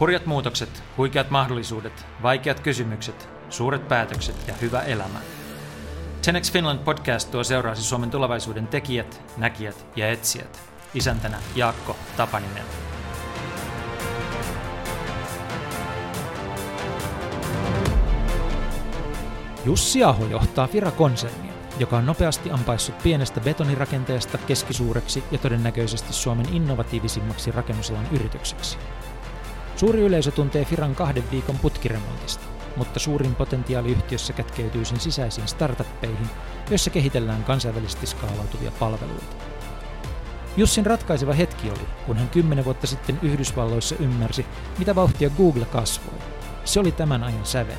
Hurjat muutokset, huikeat mahdollisuudet, vaikeat kysymykset, suuret päätökset ja hyvä elämä. Tenex Finland podcast tuo seuraasi Suomen tulevaisuuden tekijät, näkijät ja etsijät. Isäntänä Jaakko Tapaninen. Jussi Aho johtaa Fira-konsernia, joka on nopeasti ampaissut pienestä betonirakenteesta keskisuureksi ja todennäköisesti Suomen innovatiivisimmaksi rakennusalan yritykseksi. Suuri yleisö tuntee Firan kahden viikon putkiremontista, mutta suurin potentiaali yhtiössä kätkeytyy sen sisäisiin startuppeihin, joissa kehitellään kansainvälisesti skaalautuvia palveluita. Jussin ratkaiseva hetki oli, kun hän kymmenen vuotta sitten Yhdysvalloissa ymmärsi, mitä vauhtia Google kasvoi. Se oli tämän ajan sävel.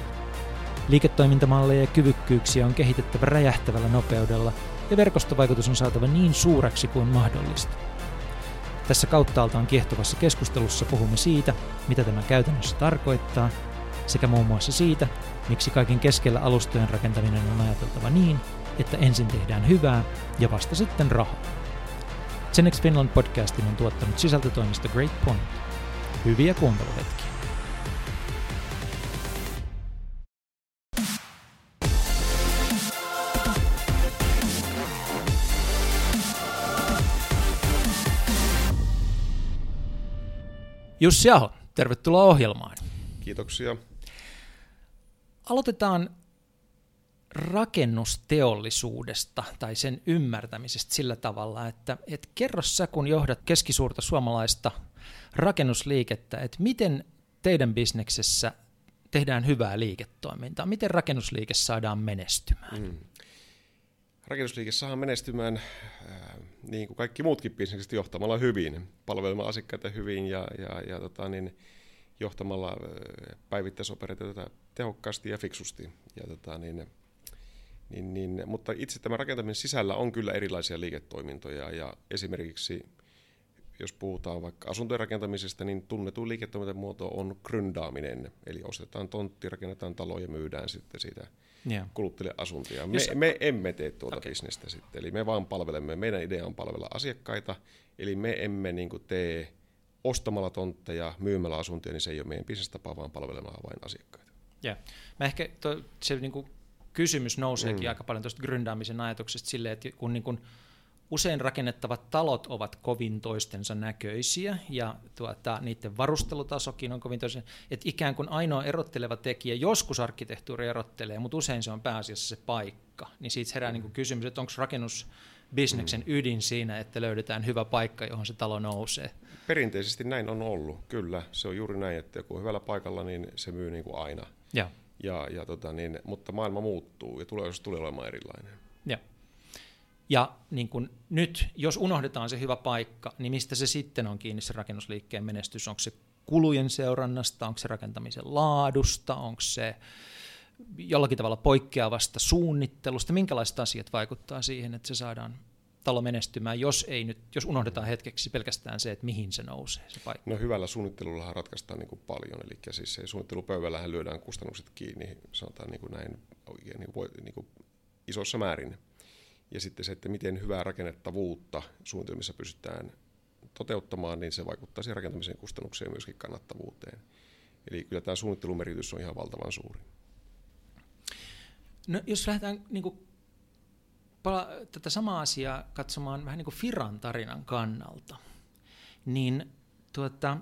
Liiketoimintamalleja ja kyvykkyyksiä on kehitettävä räjähtävällä nopeudella ja verkostovaikutus on saatava niin suureksi kuin mahdollista. Tässä kauttaaltaan kiehtovassa keskustelussa puhumme siitä, mitä tämä käytännössä tarkoittaa, sekä muun muassa siitä, miksi kaiken keskellä alustojen rakentaminen on ajateltava niin, että ensin tehdään hyvää ja vasta sitten rahaa. Zenex Finland podcastin on tuottanut sisältötoimisto Great Point. Hyviä kuunteluhetkiä. Jussi Aho, tervetuloa ohjelmaan. Kiitoksia. Aloitetaan rakennusteollisuudesta tai sen ymmärtämisestä sillä tavalla, että et kerro sä, kun johdat keskisuurta suomalaista rakennusliikettä, että miten teidän bisneksessä tehdään hyvää liiketoimintaa, miten rakennusliike saadaan menestymään? Mm. Rakennusliike saadaan menestymään äh, niin kuin kaikki muutkin bisnekset johtamalla hyvin, palvelemaan asiakkaita hyvin ja, ja, ja tota, niin, johtamalla päivittäisoperaatioita tehokkaasti ja fiksusti. Ja, tota, niin, niin, niin, mutta itse tämä rakentaminen sisällä on kyllä erilaisia liiketoimintoja ja esimerkiksi jos puhutaan vaikka asuntojen rakentamisesta, niin tunnetu liiketoimintamuoto on gründaaminen, eli ostetaan tontti, rakennetaan talo ja myydään sitten siitä yeah. kuluttajille asuntoja. Me, jos... me emme tee tuota okay. bisnestä sitten, eli me vaan palvelemme, meidän idea on palvella asiakkaita, eli me emme niin kuin, tee ostamalla tontteja, myymällä asuntoja, niin se ei ole meidän bisnestapa, vaan palvelemaan vain asiakkaita. Yeah. Mä ehkä to, se niin kuin kysymys nouseekin mm. aika paljon tuosta gründaamisen ajatuksesta silleen, että kun niin kuin, usein rakennettavat talot ovat kovin toistensa näköisiä ja tuota, niiden varustelutasokin on kovin toisensa, että ikään kuin ainoa erotteleva tekijä, joskus arkkitehtuuri erottelee, mutta usein se on pääasiassa se paikka, niin siitä herää niin kuin kysymys, että onko rakennusbisneksen mm. ydin siinä, että löydetään hyvä paikka, johon se talo nousee. Perinteisesti näin on ollut, kyllä. Se on juuri näin, että kun on hyvällä paikalla, niin se myy niin kuin aina. Ja. Ja, ja tota niin, mutta maailma muuttuu ja tulevaisuus tulee olemaan erilainen. Ja. Ja niin kun nyt, jos unohdetaan se hyvä paikka, niin mistä se sitten on kiinni se rakennusliikkeen menestys? Onko se kulujen seurannasta, onko se rakentamisen laadusta, onko se jollakin tavalla poikkeavasta suunnittelusta, minkälaiset asiat vaikuttaa siihen, että se saadaan talo menestymään, jos, ei nyt, jos unohdetaan hetkeksi pelkästään se, että mihin se nousee se paikka? No hyvällä suunnittelulla ratkaistaan niin kuin paljon, eli siis se suunnittelupöydällähän lyödään kustannukset kiinni, sanotaan niin kuin näin oikein niin kuin, niin kuin isossa määrin. Ja sitten se, että miten hyvää rakennettavuutta suunnitelmissa pystytään toteuttamaan, niin se vaikuttaa siihen rakentamisen kustannukseen ja myöskin kannattavuuteen. Eli kyllä tämä suunnittelumeritys on ihan valtavan suuri. No, jos lähdetään niin kuin, pala- tätä samaa asiaa katsomaan vähän niin kuin Firan tarinan kannalta, niin tuota,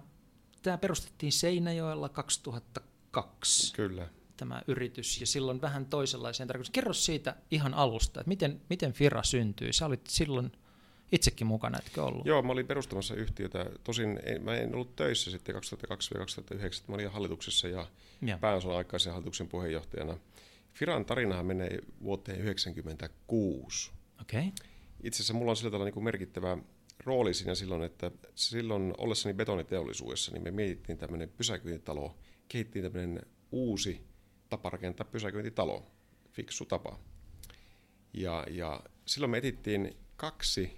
tämä perustettiin Seinäjoella 2002. Kyllä tämä yritys ja silloin vähän toisenlaiseen tarkoitukseen. Kerro siitä ihan alusta, että miten, miten Fira syntyi. Sä olit silloin itsekin mukana, etkö ollut? Joo, mä olin perustamassa yhtiötä. Tosin en, mä en ollut töissä sitten 2002-2009. Mä olin hallituksessa ja, ja. pääosan aikaisen hallituksen puheenjohtajana. Firan tarinahan menee vuoteen 1996. Okay. Itse asiassa mulla on sillä tavalla niin merkittävä rooli siinä silloin, että silloin ollessani betoniteollisuudessa, niin me mietittiin tämmöinen pysäköintitalo, kehittiin tämmöinen uusi tapa rakentaa pysäköintitalo, fiksu tapa. Ja, ja silloin me etittiin kaksi,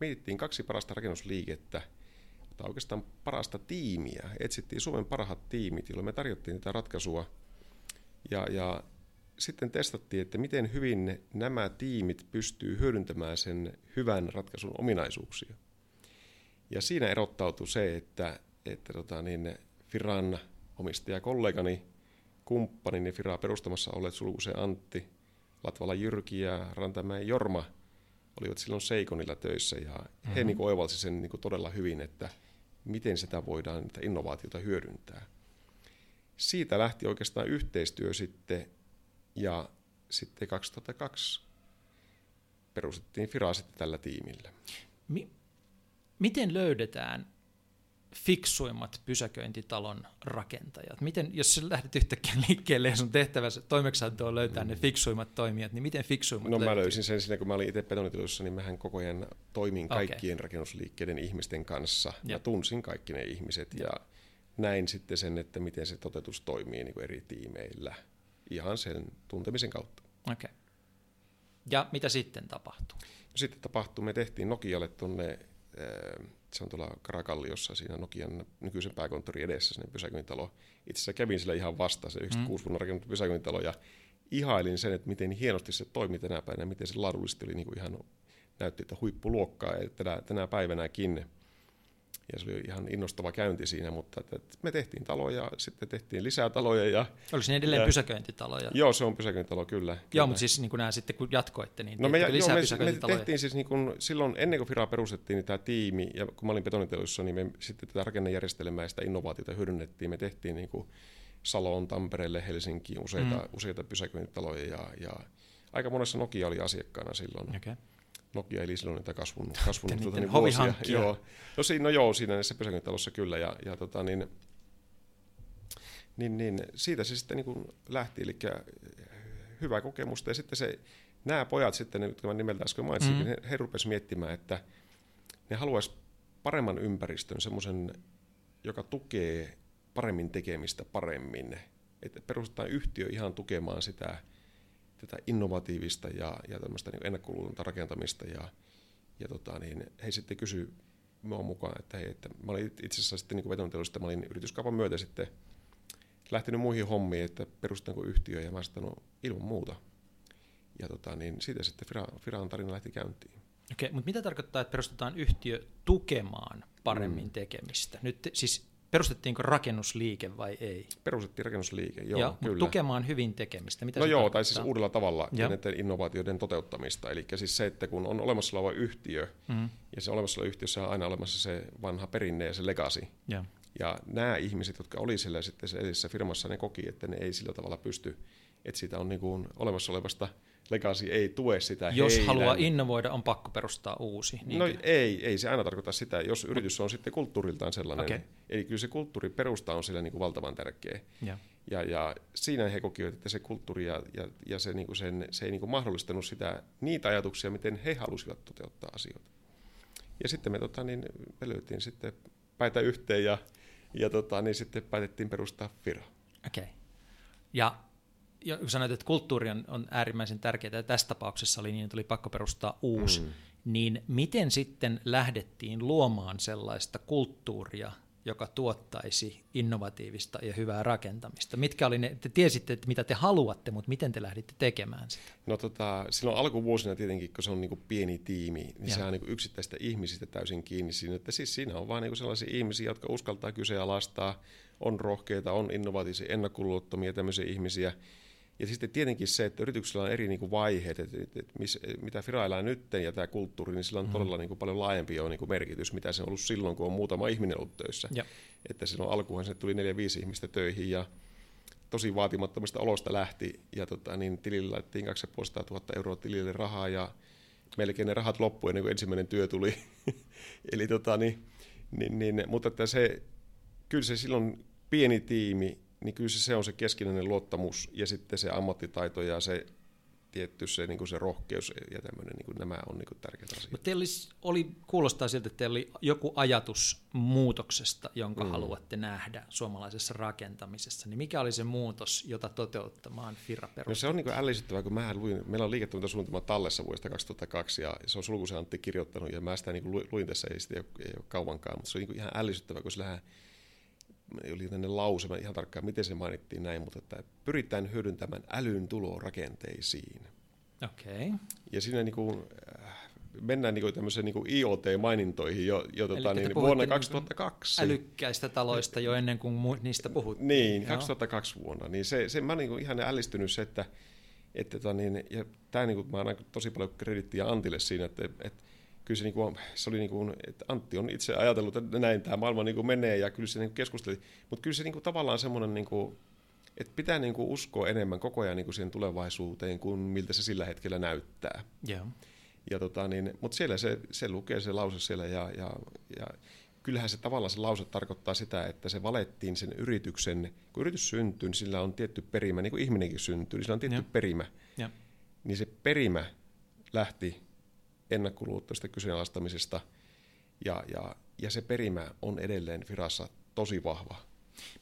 mietittiin kaksi parasta rakennusliikettä, tai oikeastaan parasta tiimiä. Etsittiin Suomen parhaat tiimit, jolloin me tarjottiin tätä ratkaisua. Ja, ja sitten testattiin, että miten hyvin nämä tiimit pystyy hyödyntämään sen hyvän ratkaisun ominaisuuksia. Ja siinä erottautui se, että, että tota niin, Firan omistajakollegani, kumppanini Firaa perustamassa olleet Sulkuseen Antti, Latvala Jyrki ja Rantamäen Jorma olivat silloin Seikonilla töissä ja mm-hmm. he niin oivalsivat sen niin kuin todella hyvin, että miten sitä voidaan niitä innovaatiota hyödyntää. Siitä lähti oikeastaan yhteistyö sitten ja sitten 2002 perustettiin Fira sitten tällä tiimillä. Mi- miten löydetään fiksuimmat pysäköintitalon rakentajat? Miten, jos sä lähdet yhtäkkiä liikkeelle ja sun tehtävässä toimeksianto on löytää mm. ne fiksuimmat toimijat, niin miten fiksuimmat No löytyy? mä löysin sen siinä, kun mä olin itse betonitilossa, niin mähän koko ajan toimin kaikkien okay. rakennusliikkeiden ihmisten kanssa. Jep. Mä tunsin kaikki ne ihmiset Jep. ja näin sitten sen, että miten se toteutus toimii niin kuin eri tiimeillä ihan sen tuntemisen kautta. Okei. Okay. Ja mitä sitten tapahtuu? Sitten tapahtuu, me tehtiin Nokialle tuonne se on tuolla Karakalliossa siinä Nokian nykyisen pääkonttorin edessä sinne pysäköintitalo. Itse asiassa kävin sillä ihan vasta, se 96 mm. vuonna rakennettu pysäköintitalo, ja ihailin sen, että miten hienosti se toimi tänä päivänä, miten se laadullisesti oli niin kuin ihan, näytti, että huippuluokkaa, tänä, tänä päivänäkin ja se oli ihan innostava käynti siinä, mutta että, että me tehtiin taloja, sitten tehtiin lisää taloja. Ja, Oliko ne edelleen ja, pysäköintitaloja? Joo, se on pysäköintitalo, kyllä. Joo, kyllä. mutta siis niin kuin nämä sitten kun jatkoitte, niin no me, lisää joo, me, me tehtiin siis niin kuin, silloin ennen kuin Fira perustettiin niin tämä tiimi, ja kun mä olin betoniteollisuudessa, niin me sitten tätä rakennejärjestelmää ja sitä innovaatiota hyödynnettiin. Me tehtiin niin kuin Saloon, Tampereelle, Helsinkiin useita, mm. useita pysäköintitaloja ja, ja aika monessa Nokia oli asiakkaana silloin. Okay. Nokia eli silloin niitä kasvun, kasvun tuota, niin vuosia. Joo. No, siinä, no joo, siinä näissä pysäköintitalossa kyllä. Ja, ja tota, niin, niin, niin, siitä se sitten niin lähti, eli hyvää kokemusta. Ja sitten se, nämä pojat sitten, jotka mä nimeltä äsken mainitsin, mm-hmm. he, he rupesivat miettimään, että ne haluaisivat paremman ympäristön, semmoisen, joka tukee paremmin tekemistä paremmin. Että perustetaan yhtiö ihan tukemaan sitä tätä innovatiivista ja, ja tämmöistä niin ennakkoluulonta rakentamista. Ja, ja tota, niin he sitten kysyi minua mukaan, että, hei, että mä olin itse asiassa sitten niin vetontelusta, mä olin yrityskaupan myötä sitten lähtenyt muihin hommiin, että perustanko yhtiö ja mä sanoin ilman muuta. Ja tota, niin siitä sitten Fira, Firan tarina lähti käyntiin. Okei, mutta mitä tarkoittaa, että perustetaan yhtiö tukemaan paremmin mm. tekemistä? Nyt siis Perustettiinko rakennusliike vai ei? Perustettiin rakennusliike, joo, ja, kyllä. tukemaan hyvin tekemistä. Mitä no joo, tarkoittaa? tai siis uudella tavalla ja. näiden innovaatioiden toteuttamista. Eli siis se, että kun on olemassa oleva yhtiö, mm. ja se olemassa oleva yhtiössä on aina olemassa se vanha perinne ja se legacy. Ja, ja nämä ihmiset, jotka oli siellä sitten edellisessä firmassa, ne koki, että ne ei sillä tavalla pysty, että siitä on niin kuin olemassa olevasta legacy ei tue sitä Jos heidän. haluaa innovoida, on pakko perustaa uusi. Niin no ei, ei se aina tarkoita sitä, jos yritys on sitten kulttuuriltaan sellainen. Okay. Eli kyllä se kulttuuri perusta on sillä niin kuin valtavan tärkeä. Ja. Ja, ja siinä he kokivat, että se kulttuuri ja, ja, ja se, niin kuin sen, se ei niin kuin mahdollistanut sitä, niitä ajatuksia, miten he halusivat toteuttaa asioita. Ja sitten me, tota, niin, me löytiin sitten päitä yhteen ja, ja tota, niin sitten päätettiin perustaa Fira. Okei. Okay. Ja ja kun sanoit, että kulttuuri on, on äärimmäisen tärkeää, ja tässä tapauksessa oli niin, että oli pakko perustaa uusi, mm. niin miten sitten lähdettiin luomaan sellaista kulttuuria, joka tuottaisi innovatiivista ja hyvää rakentamista? Mitkä oli ne, te tiesitte, että mitä te haluatte, mutta miten te lähditte tekemään sitä? No tota, silloin alkuvuosina tietenkin, kun se on niin pieni tiimi, niin ja. se on niin yksittäistä ihmisistä täysin kiinni siinä, että siis siinä on vain niin sellaisia ihmisiä, jotka uskaltaa kyseenalaistaa, on rohkeita, on innovatiivisia, ennakkoluulottomia tämmöisiä ihmisiä, ja sitten tietenkin se, että yrityksellä on eri niin kuin vaiheet, että, että, että miss, mitä Fira nyt ja tämä kulttuuri, niin sillä on mm. todella niin kuin paljon laajempi jo, niin kuin merkitys, mitä se on ollut silloin, kun on muutama ihminen ollut töissä. Ja. Että silloin alkuun se tuli neljä viisi ihmistä töihin ja tosi vaatimattomista olosta lähti ja tota, niin tilille laitettiin 2500 000 euroa tilille rahaa ja melkein ne rahat loppuivat ennen kuin ensimmäinen työ tuli. Eli tota, niin, niin, niin, mutta että se, kyllä se silloin pieni tiimi niin kyllä se, se on se keskinäinen luottamus ja sitten se ammattitaito ja se tietty se, niin kuin se rohkeus ja tämmöinen, niin kuin nämä on niin kuin tärkeitä asioita. Mutta teillä oli, kuulostaa siltä, että teillä oli joku ajatus muutoksesta, jonka mm. haluatte nähdä suomalaisessa rakentamisessa. Niin mikä oli se muutos, jota toteuttamaan Fira No se on niin ällistyttävää, kun mä luin, meillä on liiketoimintasuunnitelma tallessa vuodesta 2002 ja se on Sulkusen Antti kirjoittanut ja mä sitä niin kuin luin tässä, ei, sitä, ei ole kauankaan, mutta se on niin kuin ihan ällistyttävää, kun sillähän oli tänne lause, mä ihan tarkkaan miten se mainittiin näin, mutta että pyritään hyödyntämään älyn tulorakenteisiin. Okei. Okay. Ja siinä niin kuin, äh, mennään niin tämmöiseen niin IoT-mainintoihin jo, jo tota, niin, vuonna niin 2002. Älykkäistä taloista jo ennen kuin niistä puhuttiin. Niin, Joo. 2002 vuonna. Niin se, se, mä olen niin ihan ällistynyt se, että, että tota, niin, ja tämä niin kuin, mä annan tosi paljon kredittiä Antille siinä, että, että kyllä se, niin kuin, se oli niin kuin, että Antti on itse ajatellut, että näin tämä maailma niin kuin menee ja kyllä se niin kuin keskusteli. Mutta kyllä se niin kuin, tavallaan semmoinen, niin kuin, että pitää niin kuin, uskoa enemmän koko ajan niin kuin siihen tulevaisuuteen kuin miltä se sillä hetkellä näyttää. Yeah. Ja tota, niin, mutta siellä se, se lukee se lause siellä ja, ja, ja kyllähän se tavallaan se lause tarkoittaa sitä, että se valettiin sen yrityksen, kun yritys syntyy, niin sillä on tietty perimä, niin kuin ihminenkin syntyy, niin sillä on tietty ja. perimä. Ja. Niin se perimä lähti ennakkoluulottoista kyseenalaistamisesta ja, ja, ja se perimä on edelleen Firassa tosi vahva.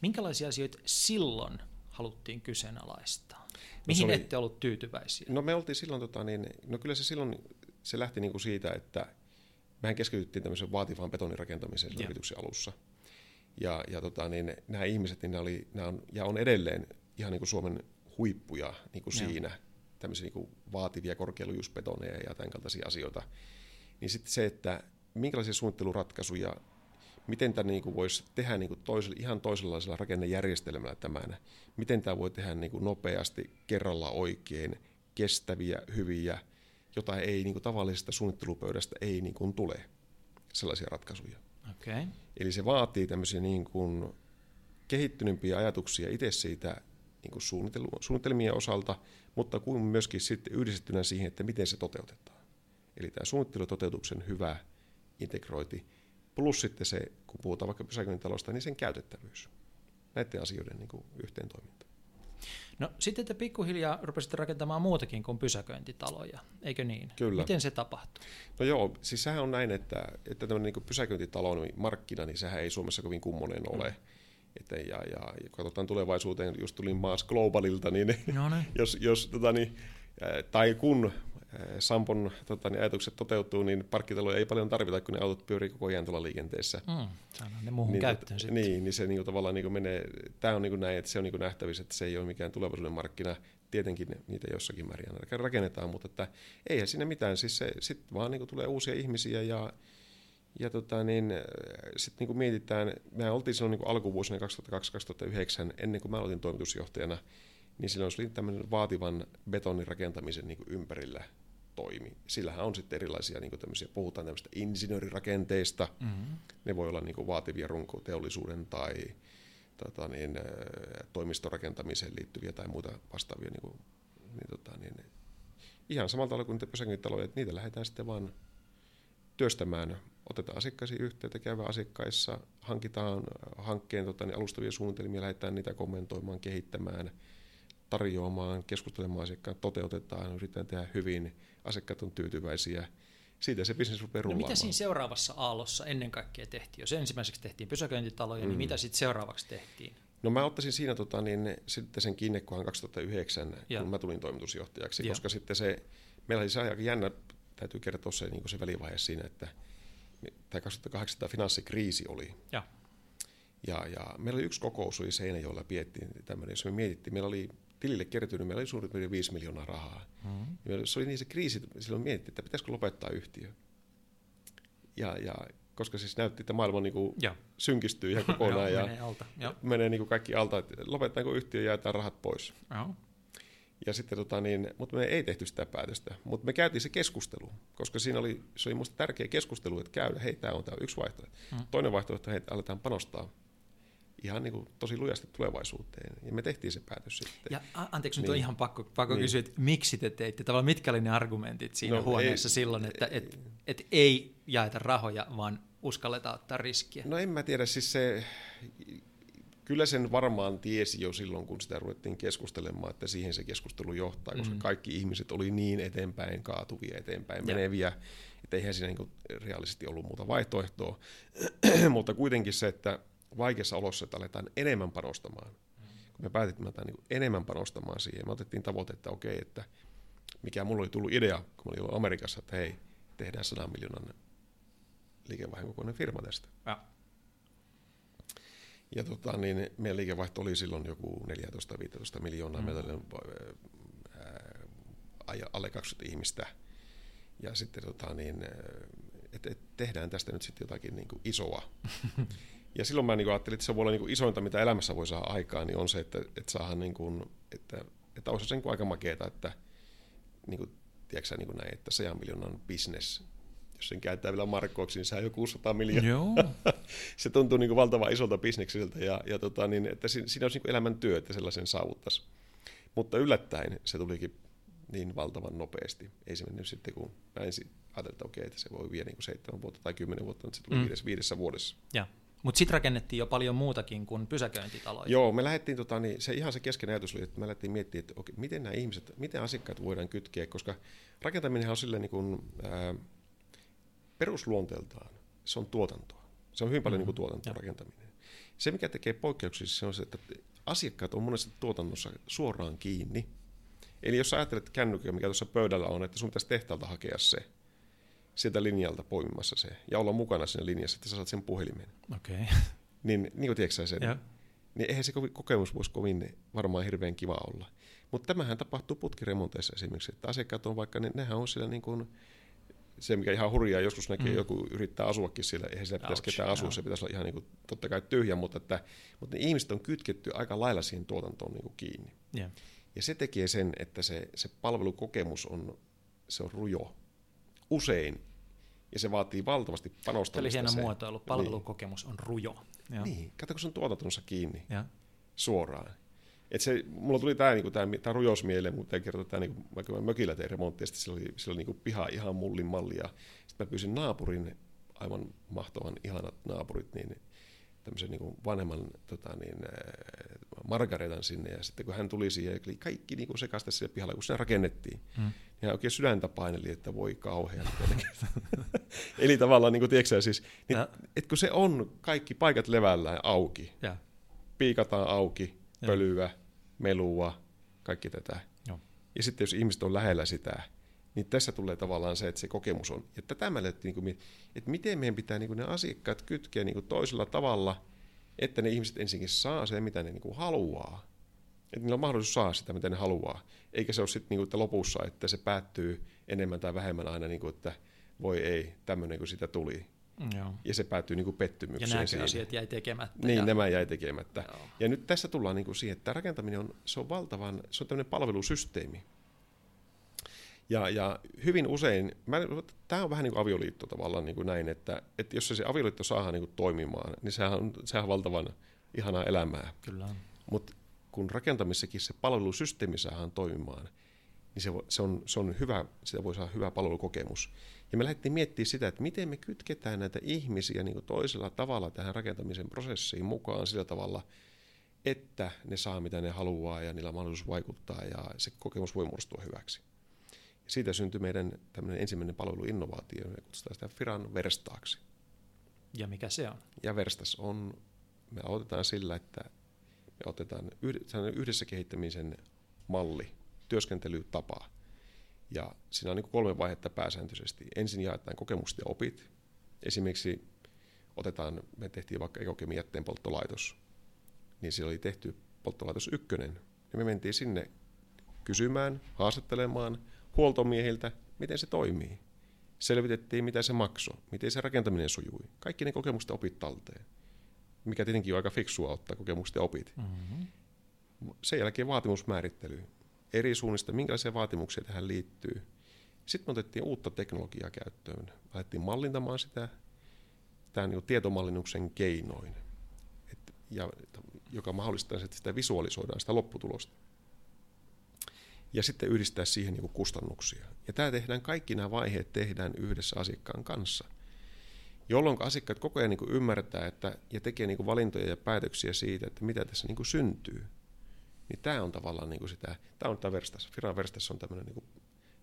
Minkälaisia asioita silloin haluttiin kyseenalaistaa? Mihin no oli, ette ollut tyytyväisiä? No me oltiin silloin, tota, niin, no kyllä se silloin se lähti niin kuin siitä, että mehän keskityttiin tämmöisen vaativaan betonirakentamiseen ja. yrityksen alussa. Ja, ja tota, niin, nämä ihmiset, niin nämä oli, nämä on, ja on edelleen ihan niin kuin Suomen huippuja niin kuin siinä, tämmöisiä niin vaativia korkealujuusbetoneja ja tämän kaltaisia asioita. Niin sitten se, että minkälaisia suunnitteluratkaisuja, miten tämä niin voisi tehdä niin toisella, ihan toisenlaisella rakennejärjestelmällä tämän, miten tämä voi tehdä niin nopeasti, kerralla oikein, kestäviä, hyviä, jota ei niin tavallisesta suunnittelupöydästä ei niin tule sellaisia ratkaisuja. Okay. Eli se vaatii tämmöisiä niin kuin kehittyneempiä ajatuksia itse siitä niin kuin suunnitelmien osalta, mutta kuin myöskin sitten yhdistettynä siihen, että miten se toteutetaan. Eli tämä suunnittelutoteutuksen hyvä integroiti, plus sitten se, kun puhutaan vaikka pysäköintitalosta, niin sen käytettävyys. Näiden asioiden niin kuin yhteen toiminta. No sitten te pikkuhiljaa rupesitte rakentamaan muutakin kuin pysäköintitaloja, eikö niin? Kyllä. Miten se tapahtui? No joo, siis sehän on näin, että, että tämmöinen niin pysäköintitalon markkina, niin sehän ei Suomessa kovin kummonen ole. Mm. Että, ja, ja, ja katsotaan tulevaisuuteen, just tulin Maas Globalilta, niin, no niin. jos, jos tota, niin, tai kun Sampon tota, niin ajatukset toteutuu, niin parkkitaloja ei paljon tarvita, kun ne autot pyörii koko ajan tuolla liikenteessä. Mm, ne muuhun niin, käyttöön sitten. Niin, niin se niin kuin, tavallaan niin kuin menee, tämä on niin kuin näin, että se on niin kuin nähtävissä, että se ei ole mikään tulevaisuuden markkina. Tietenkin niitä jossakin määrin rakennetaan, mutta että eihän siinä mitään. Siis se, sitten vaan niin kuin tulee uusia ihmisiä ja, ja tota, niin, sitten niin mietitään, me oltiin silloin niin alkuvuosina 2002-2009, ennen kuin mä aloitin toimitusjohtajana, niin silloin oli tämmöinen vaativan betonin rakentamisen niin ympärillä toimi. Sillähän on sitten erilaisia, niin tämmöisiä, puhutaan tämmöistä insinöörirakenteista, mm-hmm. ne voi olla niin vaativia runkoteollisuuden tai tota niin, toimistorakentamiseen liittyviä tai muita vastaavia. Niin kuin, niin, tota niin, ihan samalla tavalla kuin niitä pysäköintitaloja, että niitä lähdetään sitten vaan työstämään. Otetaan asiakkaisiin yhteyttä, käydään asiakkaissa, hankitaan hankkeen tota, niin alustavia suunnitelmia, lähdetään niitä kommentoimaan, kehittämään, tarjoamaan, keskustelemaan asiakkaan, toteutetaan, yritetään tehdä hyvin, asiakkaat on tyytyväisiä. Siitä se bisnes rupeaa no mitä siinä seuraavassa aallossa ennen kaikkea tehtiin? Jos ensimmäiseksi tehtiin pysäköintitaloja, niin mm. niin mitä sitten seuraavaksi tehtiin? No mä ottaisin siinä tota, niin, sitten sen kiinnekohan 2009, ja. kun mä tulin toimitusjohtajaksi, ja. koska sitten se, meillä oli se aika jännä, täytyy kertoa se, niin se välivaihe siinä, että tämä 2008 tämä finanssikriisi oli. Ja. Ja, ja meillä oli yksi kokous, oli Seinäjoella, piettiin tämmöinen, jos me mietittiin, meillä oli tilille kertynyt, meillä oli suurin piirtein 5 miljoonaa rahaa. Mm-hmm. Se oli niin se kriisi, silloin mietittiin, että pitäisikö lopettaa yhtiö. Ja, ja koska siis näytti, että maailma niin kuin synkistyy ihan kokonaan ja menee, alta. menee niin kuin kaikki alta, että lopetetaanko yhtiö ja jaetaan rahat pois. Joo. Ja sitten, tota, niin, mutta me ei tehty sitä päätöstä, mutta me käytiin se keskustelu, koska siinä oli, se oli minusta tärkeä keskustelu, että käydä, hei, tämä on tämä yksi vaihtoehto. Mm. Toinen vaihtoehto, että aletaan panostaa ihan niin kuin tosi lujasti tulevaisuuteen. Ja me tehtiin se päätös sitten. Ja anteeksi, niin. nyt on niin. ihan pakko, pakko niin. kysyä, että miksi te teitte? Tavallaan mitkä olivat ne argumentit siinä no, huoneessa ei, silloin, että ei, et, et ei jaeta rahoja, vaan uskalletaan ottaa riskiä? No en mä tiedä, siis se, kyllä sen varmaan tiesi jo silloin, kun sitä ruvettiin keskustelemaan, että siihen se keskustelu johtaa, koska mm. kaikki ihmiset oli niin eteenpäin kaatuvia, eteenpäin ja. meneviä, että eihän siinä niin reaalisesti ollut muuta vaihtoehtoa. Mutta kuitenkin se, että vaikeassa olossa, että aletaan enemmän panostamaan. Mm. Kun me päätimme, että niin enemmän panostamaan siihen, me otettiin tavoite, että okei, että mikä mulla oli tullut idea, kun mä olin Amerikassa, että hei, tehdään 100 miljoonan liikevaihtokoinen firma tästä. Ja, ja tota, niin meidän liikevaihto oli silloin joku 14-15 miljoonaa, mm. meillä oli alle 20 ihmistä. ja sitten tota, niin, että et tehdään tästä nyt sitten jotakin niin kuin isoa. ja silloin mä niin kuin ajattelin, että se voi olla niin kuin isointa, mitä elämässä voi saada aikaan, niin on se, että, että saadaan niin kuin, että, että olisi se niin kuin aika makeeta, että niin kuin, tiedätkö, niin kuin näin, että 100 miljoonan business, jos sen käyttää vielä markkoiksi, niin se on jo 600 miljoonaa. Joo. se tuntuu niin kuin valtavan isolta bisneksiltä ja, ja tota, niin, että siinä, olisi niin elämän työ, että sellaisen saavuttaisi. Mutta yllättäen se tulikin niin valtavan nopeasti. Ei se mennyt sitten, kun ensin ajattelin, että okei, että se voi viedä niin seitsemän vuotta tai kymmenen vuotta, mutta se tuli mm. viidessä, viidessä vuodessa. Ja. Mutta sitten rakennettiin jo paljon muutakin kuin pysäköintitaloja. Joo, me lähdettiin, tota, niin se ihan se kesken ajatus oli, että me lähdettiin miettimään, että okei, miten nämä ihmiset, miten asiakkaat voidaan kytkeä, koska rakentaminen on silleen niin kuin, ää, perusluonteeltaan, se on tuotantoa. Se on hyvin paljon mm-hmm. niin kuin tuotantoa ja. rakentaminen. Se, mikä tekee poikkeuksissa, se on se, että asiakkaat on monesti tuotannossa suoraan kiinni. Eli jos ajattelet kännykkä, mikä tuossa pöydällä on, että sun pitäisi tehtaalta hakea se, sieltä linjalta poimimassa se, ja olla mukana siinä linjassa, että sä saat sen puhelimen. Okay. Niin, niin kuin tiedätkö sen, ja. niin eihän se kokemus voisi kovin varmaan hirveän kiva olla. Mutta tämähän tapahtuu putkiremonteissa esimerkiksi, että asiakkaat on vaikka, ne, nehän on siellä niin kuin, se, mikä ihan hurjaa joskus näkee, mm. joku yrittää asuakin siellä, eihän siellä pitäisi ketään asua, se pitäisi olla ihan niin kuin, totta kai tyhjä, mutta, että, mutta ne ihmiset on kytketty aika lailla siihen tuotantoon niin kuin kiinni. Yeah. Ja se tekee sen, että se, se palvelukokemus on, se on rujo. Usein. Ja se vaatii valtavasti panostamista. Tämä oli hieno se, muotoilu. Niin. Palvelukokemus niin. on rujo. Joo. Niin, kato kun se on tuotantonsa kiinni ja. suoraan. Et se, mulla tuli tämä niinku, tää, tää rujous mieleen, mutta kertoo tämä, niinku, vaikka mä mökillä tein remonttia, sitten siellä oli, siellä oli niinku piha ihan mullin malli, ja sitten mä pyysin naapurin, aivan mahtavan ihanat naapurit, niin tämmöisen niin vanhemman tota, niin, Margaretan sinne, ja sitten kun hän tuli siihen, eli kaikki niin sekasta sille pihalle, kun se rakennettiin, hmm. niin hän oikein sydäntä paineli, että voi kauhean. Eli tavallaan, niin kuin, tiedätkö, siis, niin, että kun se on kaikki paikat levällään auki, ja. piikataan auki, ja. pölyä, melua, kaikki tätä. Joo. Ja sitten jos ihmiset on lähellä sitä, niin tässä tulee tavallaan se, että se kokemus on. Ja tätä mä niin kuin, että miten meidän pitää niin kuin ne asiakkaat kytkeä niin kuin toisella tavalla, että ne ihmiset ensinnäkin saa sen, mitä ne niin kuin haluaa. Että niillä on mahdollisuus saa sitä, mitä ne haluaa. Eikä se ole sitten niin lopussa, että se päättyy enemmän tai vähemmän aina, niin kuin, että voi ei, tämmöinen kuin sitä tuli. Joo. Ja se päätyy niin kuin pettymykseen. Ja nämä asiat jäi tekemättä. Niin, ja... nämä jäi tekemättä. Joo. Ja nyt tässä tullaan niin kuin siihen, että rakentaminen on, se on valtavan, se on tämmöinen palvelusysteemi. Ja, ja hyvin usein, mä, tämä on vähän niin kuin avioliitto tavallaan niin kuin näin, että, että jos se avioliitto saadaan niin kuin toimimaan, niin sehän on, sehän on valtavan ihanaa elämää. Kyllä Mutta kun rakentamisessakin se palvelusysteemi saadaan toimimaan, niin se, se, on, se on hyvä, sitä voi saada hyvä palvelukokemus. Ja me lähdettiin miettimään sitä, että miten me kytketään näitä ihmisiä niin kuin toisella tavalla tähän rakentamisen prosessiin mukaan sillä tavalla, että ne saa mitä ne haluaa ja niillä on mahdollisuus vaikuttaa ja se kokemus voi muodostua hyväksi. Ja siitä syntyi meidän tämmöinen ensimmäinen palveluinnovaatio, me kutsutaan sitä Firan Verstaaksi. Ja mikä se on? Ja Verstas on, me aloitetaan sillä, että me otetaan yhdessä kehittämisen malli, työskentelytapa. Ja siinä on niin kolme vaihetta pääsääntöisesti. Ensin jaetaan kokemukset ja opit. Esimerkiksi otetaan, me tehtiin vaikka ekokemi jätteen polttolaitos, niin siellä oli tehty polttolaitos ykkönen. Ja me mentiin sinne kysymään, haastattelemaan huoltomiehiltä, miten se toimii. Selvitettiin, mitä se maksoi, miten se rakentaminen sujui. Kaikki ne kokemukset opit talteen. Mikä tietenkin on aika fiksua ottaa kokemukset ja opit. Mm-hmm. Sen jälkeen vaatimusmäärittely. Eri suunnista, minkälaisia vaatimuksia tähän liittyy. Sitten me otettiin uutta teknologiaa käyttöön. Lähdettiin mallintamaan sitä tämän niin tietomallinnuksen keinoin, Et, ja, joka mahdollistaa, että sitä visualisoidaan sitä lopputulosta ja sitten yhdistää siihen niin kustannuksia. Ja tämä tehdään, kaikki nämä vaiheet tehdään yhdessä asiakkaan kanssa, jolloin asiakkaat koko ajan niin ymmärtää että, ja tekee niin valintoja ja päätöksiä siitä, että mitä tässä niin syntyy. Niin tämä on tavallaan niin sitä, tämä on tämä Verstas. Firan Verstas on tämmöinen niin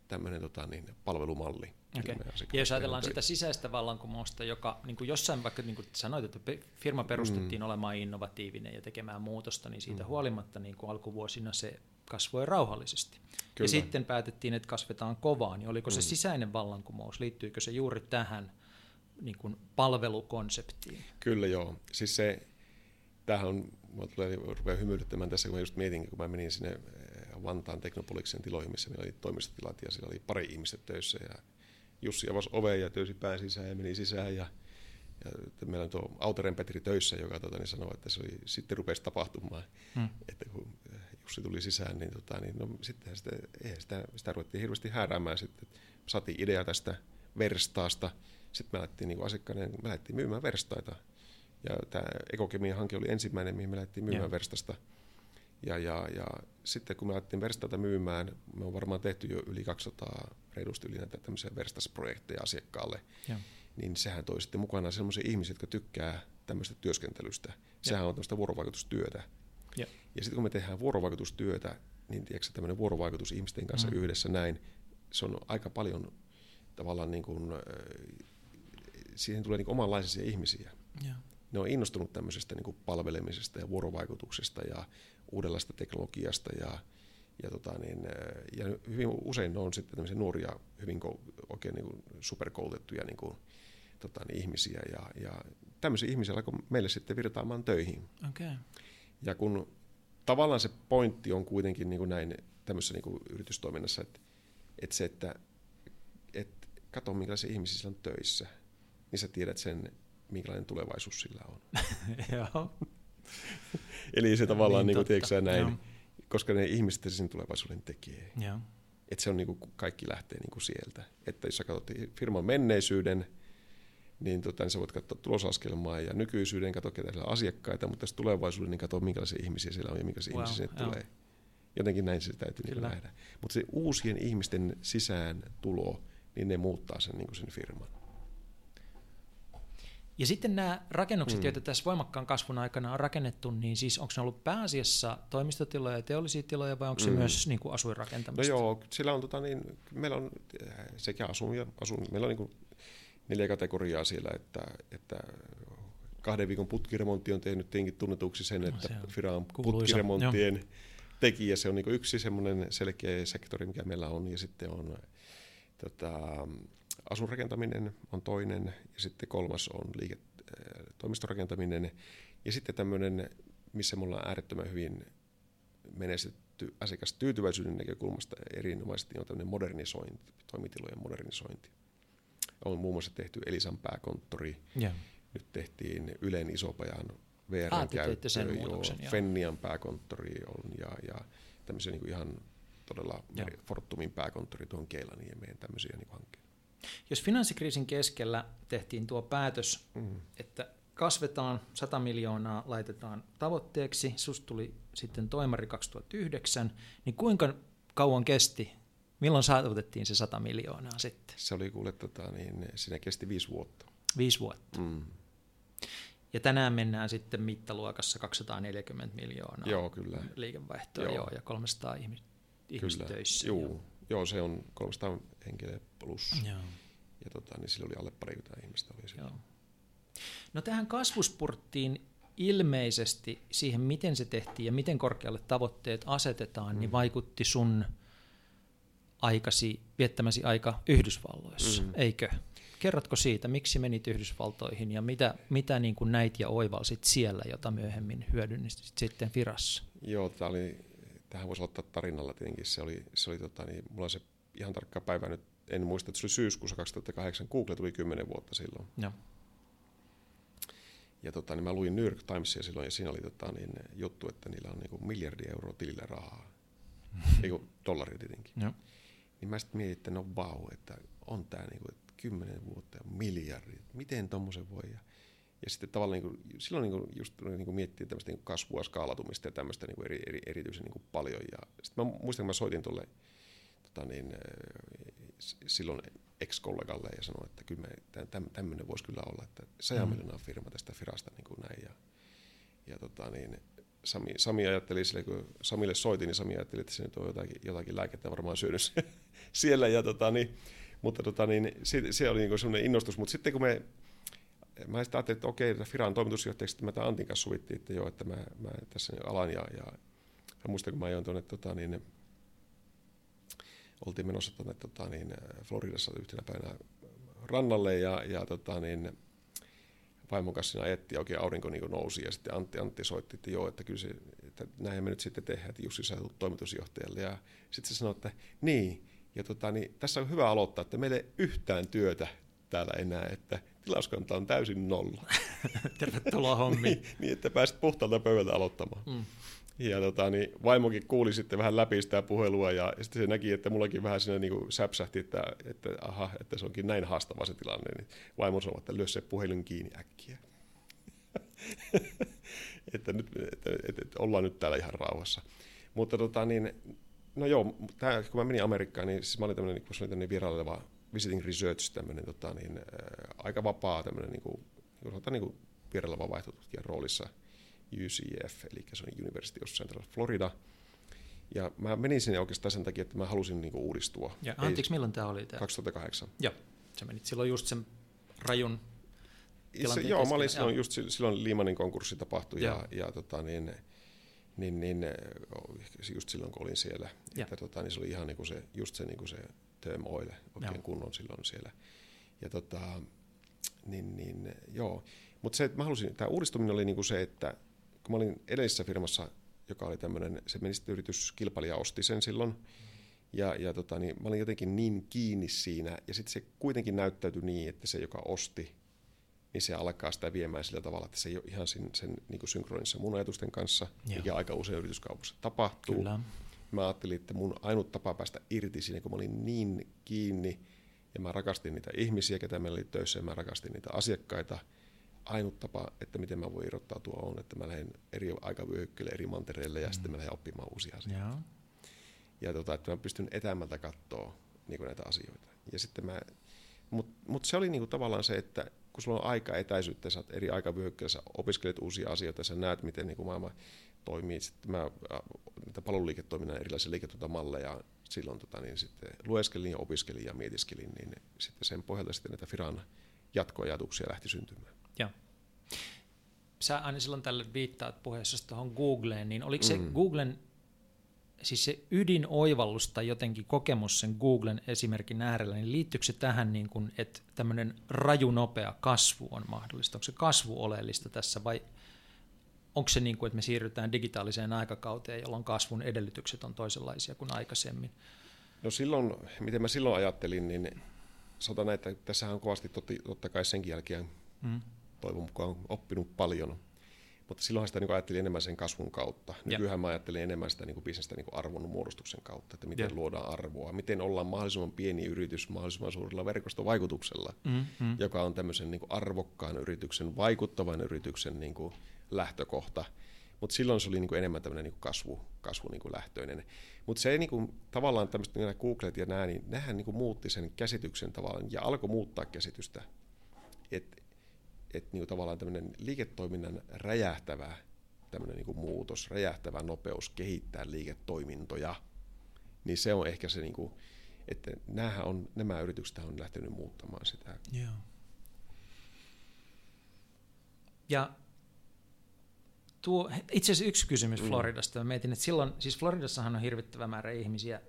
tämmöinen tota, niin, palvelumalli. Okay. Ja jos ajatellaan sitä sisäistä vallankumousta, joka niin kuin jossain vaikka niin kuin sanoit, että firma perustettiin mm. olemaan innovatiivinen ja tekemään muutosta, niin siitä mm. huolimatta niin kuin alkuvuosina se kasvoi rauhallisesti. Kyllä. Ja sitten päätettiin, että kasvetaan kovaa, niin oliko mm. se sisäinen vallankumous, liittyykö se juuri tähän niin kuin palvelukonseptiin? Kyllä joo. Siis se, tämähän on, mä tulee rupeaa hymyilyttämään tässä, kun mä just mietin, kun mä menin sinne eh, Vantaan Teknopoliksen tiloihin, missä meillä oli toimistotilat ja siellä oli pari ihmistä töissä ja Jussi avasi oveen ja töysi pään sisään ja meni sisään ja, ja meillä on tuo Auteren Petri töissä, joka tota, niin sanoi, että se oli, sitten rupesi tapahtumaan, hmm. että kun Jussi tuli sisään, niin, tota, niin no, sitten sitä, sitä, sitä ruvettiin hirveästi hääräämään sitten. Saatiin idea tästä verstaasta, sitten me lähdettiin niin asiakkaiden, me lähdettiin myymään verstaita. Ja tämä Ekokemian hanke oli ensimmäinen, mihin me lähdettiin myymään yeah. verstasta. Ja, ja, ja sitten kun me lähdettiin verstaita myymään, me on varmaan tehty jo yli 200 reilusti yli näitä tämmöisiä verstasprojekteja asiakkaalle, yeah. niin sehän toi sitten mukana sellaisia ihmisiä, jotka tykkää tämmöistä työskentelystä. Sehän yeah. on tämmöistä vuorovaikutustyötä. Yeah. Ja sitten kun me tehdään vuorovaikutustyötä, niin tiedätkö, tämmöinen vuorovaikutus ihmisten kanssa mm. yhdessä näin, se on aika paljon tavallaan niin kuin, siihen tulee niin omanlaisia ihmisiä. Yeah. Ne on innostunut tämmöisestä niin palvelemisesta ja vuorovaikutuksesta ja uudenlaista teknologiasta ja, ja, tota niin, ja hyvin usein ne on sitten tämmöisiä nuoria, hyvin oikein niin superkoulutettuja niin kuin, tota, niin ihmisiä ja, ja tämmöisiä ihmisiä alkoi meille sitten virtaamaan töihin. Okay. Ja kun tavallaan se pointti on kuitenkin niin kuin näin tämmöisessä niin kuin yritystoiminnassa, että, että se, että, että katso minkälaisia ihmisiä siellä on töissä, niin sä tiedät sen, minkälainen tulevaisuus sillä on. Joo. Eli se tavallaan, niin, niin tiedätkö, näin, Joo. koska ne ihmiset sen tulevaisuuden tekee. Joo. Että se on niin kuin, kaikki lähtee niin kuin sieltä. Että jos sä katsot firman menneisyyden, niin, tota, niin sä voit katsoa tulosaskelmaa ja nykyisyyden, katsoa ketä siellä asiakkaita, mutta jos tulevaisuuden, niin katsoa minkälaisia ihmisiä siellä on ja minkälaisia wow, ihmisiä sinne tulee. Jotenkin näin se täytyy niin nähdä. Mutta se uusien ihmisten sisään tulo, niin ne muuttaa sen, niin kuin sen firman. Ja sitten nämä rakennukset, mm. joita tässä voimakkaan kasvun aikana on rakennettu, niin siis onko ne ollut pääasiassa toimistotiloja ja teollisia tiloja vai onko se mm. myös niin kuin asuinrakentamista? No joo, sillä on, tota, niin, meillä on äh, sekä asun ja asun, meillä on niin kuin neljä kategoriaa siellä, että, että kahden viikon putkiremontti on tehnyt tietenkin tunnetuksi sen, no, että Fira on putkiremonttien joo. tekijä. Se on niin yksi semmoinen selkeä sektori, mikä meillä on, ja sitten on tota, asunrakentaminen on toinen, ja sitten kolmas on liike, äh, toimistorakentaminen, ja sitten tämmöinen, missä me ollaan äärettömän hyvin menestytty asiakastyytyväisyyden näkökulmasta erinomaisesti, on tämmöinen modernisointi, toimitilojen modernisointi. On muun muassa tehty Elisan pääkonttori, yeah. nyt tehtiin Ylen isopajan VR ah, käyttöön, joo, Fennian pääkonttori on, ja, ja tämmöisiä niin kuin ihan todella. Fortumin pääkonttori tuohon Keilaniemeen, tämmöisiä niin hankkeita. Jos finanssikriisin keskellä tehtiin tuo päätös, mm. että kasvetaan 100 miljoonaa, laitetaan tavoitteeksi, susta tuli sitten toimari 2009, niin kuinka kauan kesti? Milloin saavutettiin se 100 miljoonaa sitten? Se oli kuule, tota, niin siinä kesti viisi vuotta. Viisi vuotta. Mm. Ja tänään mennään sitten mittaluokassa 240 miljoonaa joo, kyllä. liikevaihtoa joo. Joo, ja 300 ihmistä kyllä. töissä. Joo. Joo. joo, se on 300 henkilöä plus. Joo. Ja tota, niin sillä oli alle parikymmentä ihmistä. Oli Joo. No tähän kasvuspurttiin ilmeisesti siihen, miten se tehtiin ja miten korkealle tavoitteet asetetaan, niin mm. niin vaikutti sun aikasi, viettämäsi aika Yhdysvalloissa, mm. eikö? Kerrotko siitä, miksi menit Yhdysvaltoihin ja mitä, mitä niin kuin näit ja oivalsit siellä, jota myöhemmin hyödynnistit sitten Firassa? Joo, tämä oli, tähän voisi ottaa tarinalla tietenkin. Se oli, se oli tota, niin, mulla on se ihan tarkka päivä nyt en muista, että se oli syyskuussa 2008, Google tuli 10 vuotta silloin. Ja, ja tota, niin mä luin New York Timesia silloin, ja siinä oli tota, niin, juttu, että niillä on niin miljardi euroa tilillä rahaa. Ei dollari tietenkin. Ja. Niin mä sitten mietin, että no vau, että on tämä niin kuin, että 10 vuotta ja miljardi, miten tuommoisen voi. Ja, ja sitten tavallaan niin kuin, silloin niin kuin, just niin kuin miettii tämmöistä niin kasvua, skaalatumista ja tämmöistä niin kuin eri, eri, erityisen niin kuin paljon. Ja sitten mä muistan, kun mä soitin tuolle tota niin, silloin ex-kollegalle ja sanoi, että kyllä me, tämmöinen voisi kyllä olla, että 100 mm. miljoonaa firma tästä firasta niin kuin näin. Ja, ja tota niin, Sami, Sami ajatteli, sille, kun Samille soitin, niin Sami ajatteli, että se nyt on jotakin, jotakin lääkettä varmaan syönyt siellä. Ja tota niin, mutta tota niin, se, se oli niin semmoinen innostus. Mutta sitten kun me, mä sitten ajattelin, että okei, että Firan toimitusjohtajaksi, että mä tämän Antin kanssa sovittiin, että joo, että mä, mä tässä alan ja, ja, ja muistan, kun mä ajoin tuonne tota niin, oltiin menossa tuonne tota, niin, Floridassa yhtenä päivänä rannalle ja, ja tota, niin, vaimon kanssa siinä ajettiin ja oikein aurinko niin nousi ja sitten Antti, Antti soitti, että joo, että kyllä se, että näin me nyt sitten tehdään, että Jussi sä toimitusjohtajalle ja sitten se sanoi, että niin, Ja tota, niin tässä on hyvä aloittaa, että meillä ei yhtään työtä täällä enää, että tilauskanta on täysin nolla. Tervetuloa hommiin. niin, niin, että pääsit puhtaalta pöydältä aloittamaan. Mm. Ja tota, niin vaimokin kuuli sitten vähän läpi sitä puhelua ja, sitten se näki, että mullakin vähän siinä niin kuin säpsähti, että, että, aha, että se onkin näin haastava se tilanne. Niin vaimo sanoi, että lyö se puhelin kiinni äkkiä. että, nyt, että, että, että, ollaan nyt täällä ihan rauhassa. Mutta tota, niin, no joo, tää, kun mä menin Amerikkaan, niin siis mä olin tämmöinen, kun se vieraileva visiting research, tämmöinen tota, niin, ää, aika vapaa tämmöinen niin kuin, niin kuin vaihtotutkijan roolissa UCF, eli se on University of Central Florida. Ja mä menin sinne oikeastaan sen takia, että mä halusin niin kuin, uudistua. Ja anteeksi, milloin tämä oli? Tää? 2008. Joo, sä menit silloin just sen rajun se, joo, mä olin silloin, just silloin Liimanin konkurssi tapahtui ja, ja, ja tota, niin, niin, niin, just silloin kun olin siellä, ja. että tota, niin se oli ihan niin kuin se, just se, niin kuin se term oil oikein joo. kunnon silloin siellä. Ja tota, niin, niin, joo. Mutta se, että mä halusin, tämä uudistuminen oli niin kuin se, että kun mä olin edellisessä firmassa, joka oli tämmöinen, se meni sitten yrityskilpailija osti sen silloin, ja, ja tota, niin mä olin jotenkin niin kiinni siinä, ja sitten se kuitenkin näyttäytyi niin, että se, joka osti, niin se alkaa sitä viemään sillä tavalla, että se ei ole ihan sen, sen niin kuin synkronissa mun ajatusten kanssa, Joo. mikä aika usein yrityskaupassa tapahtuu. Kyllä. Mä ajattelin, että mun ainut tapa päästä irti siinä, kun mä olin niin kiinni, ja mä rakastin niitä ihmisiä, ketä meillä oli töissä, ja mä rakastin niitä asiakkaita. Ainut tapa, että miten mä voin irrottautua, on, että mä lähden eri aikavyöhykkeille, eri mantereille, ja mm. sitten mä lähden oppimaan uusia asioita. Joo. Ja tota, että mä pystyn etämältä katsoa niin näitä asioita. Ja sitten mä, mutta mut se oli niinku tavallaan se, että kun sulla on aika etäisyyttä, sä eri aikavyöhykkeessä opiskelet uusia asioita, sä näet, miten niin kuin maailma toimii. Sitten mä niitä palveluliiketoiminnan erilaisia liiketoimintamalleja silloin tota, niin sitten lueskelin ja opiskelin ja mietiskelin, niin sitten sen pohjalta sitten näitä Firan jatkoajatuksia lähti syntymään. Joo. Sä aina silloin tälle viittaat puheessa tuohon Googleen, niin oliko se mm. Googlen siis se ydinoivallus tai jotenkin kokemus sen Googlen esimerkin äärellä, niin liittyykö se tähän, niin kuin, että tämmöinen raju nopea kasvu on mahdollista? Onko se kasvu oleellista tässä vai onko se niin kuin, että me siirrytään digitaaliseen aikakauteen, jolloin kasvun edellytykset on toisenlaisia kuin aikaisemmin? No silloin, miten mä silloin ajattelin, niin sanotaan näin, että tässä on kovasti totti, totta kai senkin jälkeen mm. Toivon mukaan oppinut paljon mutta silloinhan sitä niin ajattelin enemmän sen kasvun kautta. Nykyään mä ajattelin enemmän sitä niin bisnestä niin arvon muodostuksen kautta, että miten yeah. luodaan arvoa, miten ollaan mahdollisimman pieni yritys mahdollisimman suurella verkostovaikutuksella, mm-hmm. joka on tämmöisen niin arvokkaan yrityksen, vaikuttavan yrityksen niin lähtökohta. Mutta silloin se oli niin enemmän tämmöinen niin kasvu, kasvu niin lähtöinen. Mutta se niin kuin, tavallaan tämmöiset niin Googlet ja nämä, niin nehän niin muutti sen käsityksen tavallaan ja alkoi muuttaa käsitystä. Että että niin tavallaan tämmöinen liiketoiminnan räjähtävä tämmöinen niin muutos, räjähtävä nopeus kehittää liiketoimintoja, niin se on ehkä se, niin kuin, että on, nämä yritykset on lähtenyt muuttamaan sitä. Joo. Ja tuo, itse asiassa yksi kysymys mm. Floridasta. Mä mietin, että silloin, siis Floridassahan on hirvittävä määrä ihmisiä,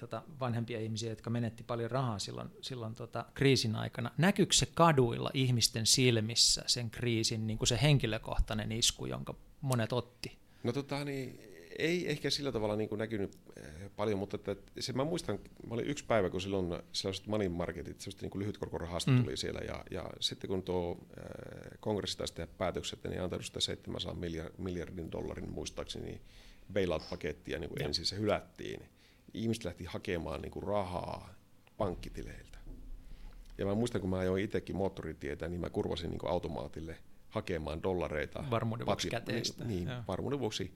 tota, vanhempia ihmisiä, jotka menetti paljon rahaa silloin, silloin tota, kriisin aikana. Näkyykö se kaduilla ihmisten silmissä sen kriisin niin kuin se henkilökohtainen isku, jonka monet otti? No tota, niin, ei ehkä sillä tavalla niin kuin näkynyt eh, paljon, mutta että se, mä muistan, mä olin yksi päivä, kun silloin sellaiset money marketit, sellaiset niin lyhytkorkorahasta mm. tuli siellä, ja, ja sitten kun tuo äh, kongressi taisi tehdä päätökset, niin antanut sitä 700 miljardin dollarin muistaakseni bailout-pakettia niin kuin ensin se hylättiin. Ihmiset lähti hakemaan niin kuin rahaa pankkitileiltä. Ja mä muistan, kun mä ajoin itsekin moottoritietä, niin mä kurvasin niin kuin automaatille hakemaan dollareita. Varmuuden vuoksi käteistä. Niin, niin varmuuden vuoksi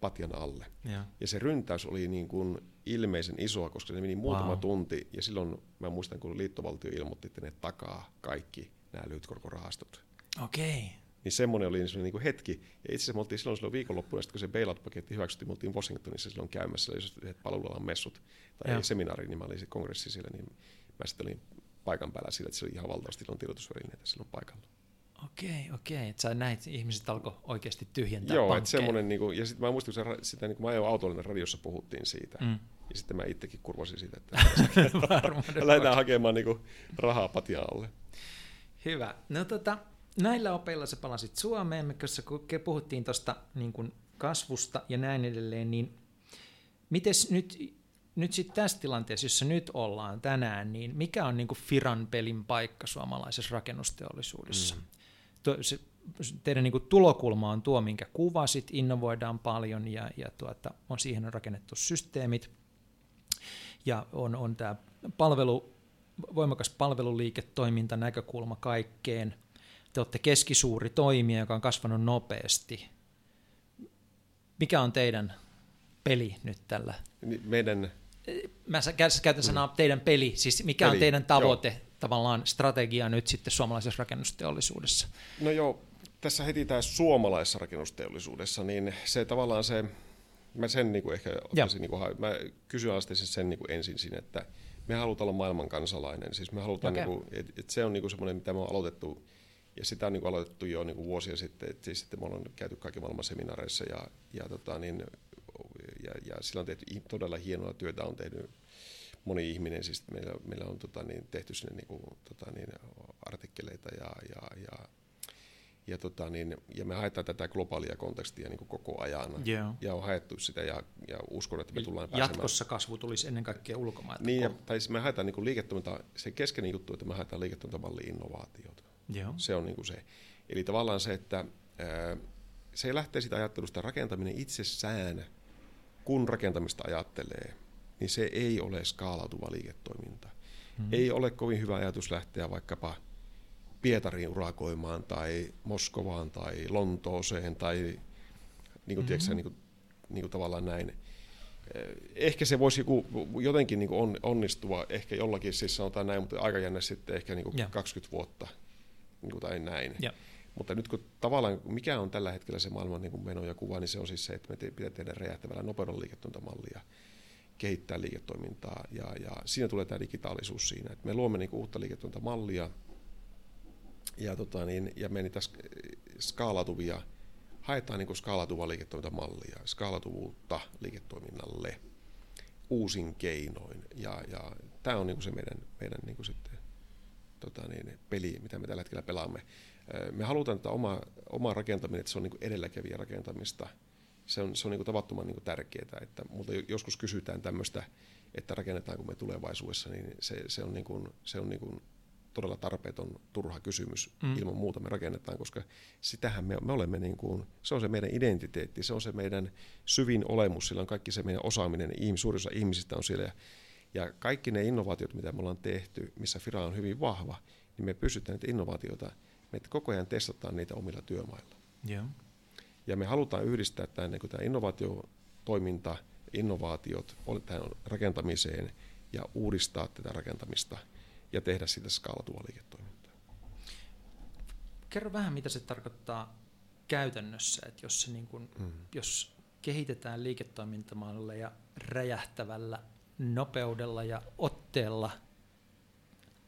patjan alle. Ja, ja se ryntäys oli niin kuin ilmeisen isoa, koska se meni muutama wow. tunti. Ja silloin mä muistan, kun liittovaltio ilmoitti, että ne takaa kaikki nämä lyhytkorkorahastot. Okei. Okay. Niin semmoinen oli niin kuin hetki. Ja itse asiassa me oltiin silloin, silloin viikonloppuna, kun se bailout-paketti hyväksyttiin, me oltiin Washingtonissa silloin käymässä, jos yhdet palvelualan messut tai ja. seminaari, niin mä olin se kongressi siellä, niin mä sitten olin paikan päällä sillä, että se oli ihan valtavasti silloin tiedotusvälineitä silloin paikalla. Okei, okei. Että sä näit, ihmiset alkoi oikeasti tyhjentää Joo, että semmoinen, niin kuin, ja sitten mä muistin, kun sitä, niin kun mä ajoin autollinen radiossa puhuttiin siitä, mm. ja sitten mä itsekin kurvasin siitä, että lähdetään hakemaan niin kuin, rahaa patja alle. Hyvä. No tota, näillä opeilla sä palasit Suomeen, koska kun puhuttiin tuosta niin kasvusta ja näin edelleen, niin miten nyt nyt sitten tässä tilanteessa, jossa nyt ollaan tänään, niin mikä on niin kuin Firan pelin paikka suomalaisessa rakennusteollisuudessa? Mm. To, se, teidän niin kuin tulokulma on tuo, minkä kuvasit, innovoidaan paljon ja, ja tuota, on siihen on rakennettu systeemit ja on, on tämä palvelu, voimakas palveluliiketoiminta näkökulma kaikkeen. Te olette keskisuuri toimija, joka on kasvanut nopeasti. Mikä on teidän peli nyt tällä? Meidän... Mä käytän sanaa mm. teidän peli, siis mikä peli. on teidän tavoite, joo. Tavallaan strategia nyt sitten suomalaisessa rakennusteollisuudessa? No joo, tässä heti tämä suomalaisessa rakennusteollisuudessa, niin se tavallaan se, mä sen niin kuin ehkä ottaisin, niin kuin, mä kyseenalaistaisin sen niin kuin ensin siinä, että me halutaan olla maailman kansalainen. Siis me halutaan, okay. niin kuin, että, että se on niin kuin semmoinen, mitä me on aloitettu, ja sitä on niin kuin aloitettu jo niin kuin vuosia sitten, että siis sitten me ollaan käyty kaiken maailman seminaareissa, ja, ja, tota, niin, ja, ja sillä on tehty todella hienoa työtä, on tehnyt moni ihminen, siis meillä, meillä on tota, niin, tehty sinne niin kuin, tota, niin, artikkeleita ja, ja, ja ja, tota, niin, ja me haetaan tätä globaalia kontekstia niin kuin koko ajan. Yeah. Ja on haettu sitä ja, ja uskon, että me tullaan pääsemään. Jatkossa kasvu tulisi ennen kaikkea ulkomailta. Niin, ja, tai siis me haetaan niin liiketoiminta, se keskeinen juttu, että me haetaan liiketoimintamalli innovaatiota. Yeah. Se on niin kuin se. Eli tavallaan se, että ää, se lähtee sitä ajattelusta, rakentaminen itsessään, kun rakentamista ajattelee, niin se ei ole skaalautuva liiketoiminta. Hmm. Ei ole kovin hyvä ajatus lähteä vaikkapa – Pietariin urakoimaan tai Moskovaan tai Lontooseen tai niin kuin, mm-hmm. tiedätkö, niin kuin, niin kuin tavallaan näin. Eh, ehkä se voisi joku, jotenkin niin kuin onnistua, ehkä jollakin, siis sanotaan näin, mutta aika jännä sitten ehkä niin kuin 20 vuotta niin kuin, tai näin. Ja. Mutta nyt kun tavallaan, mikä on tällä hetkellä se maailman niin kuin meno ja kuva, niin se on siis se, että me te, pitää tehdä räjähtävällä nopeudella liiketoimintamallia, kehittää liiketoimintaa ja, ja siinä tulee tämä digitaalisuus siinä, että me luomme niin kuin uutta liiketoimintamallia, ja, tota, niin, ja me niitä skaalatuvia, haetaan niin skaalatuvaa liiketoimintamallia, skaalatuvuutta liiketoiminnalle uusin keinoin. Ja, ja tämä on niin se meidän, meidän niin sitten, tota niin, peli, mitä me tällä hetkellä pelaamme. Me halutaan, että oma, oma rakentaminen, että se on niin edelläkävijä rakentamista. Se on, se on niin tavattoman niin tärkeää, että, mutta joskus kysytään tämmöistä, että rakennetaanko me tulevaisuudessa, niin se, se on, niin kuin, se on niin kuin todella tarpeeton, turha kysymys mm. ilman muuta me rakennetaan, koska sitähän me, me olemme, niin kuin, se on se meidän identiteetti, se on se meidän syvin olemus, sillä on kaikki se meidän osaaminen, ihmis, suurin osa ihmisistä on siellä. Ja, ja kaikki ne innovaatiot, mitä me ollaan tehty, missä Fira on hyvin vahva, niin me pystytään niitä innovaatioita, me koko ajan testataan niitä omilla työmailla. Yeah. Ja me halutaan yhdistää tämä, niin tämä innovaatiotoiminta, innovaatiot tähän rakentamiseen ja uudistaa tätä rakentamista – ja tehdä siitä skaalatua liiketoimintaa. Kerro vähän, mitä se tarkoittaa käytännössä, että jos, se niin kuin, mm. jos kehitetään liiketoimintamalleja räjähtävällä nopeudella ja otteella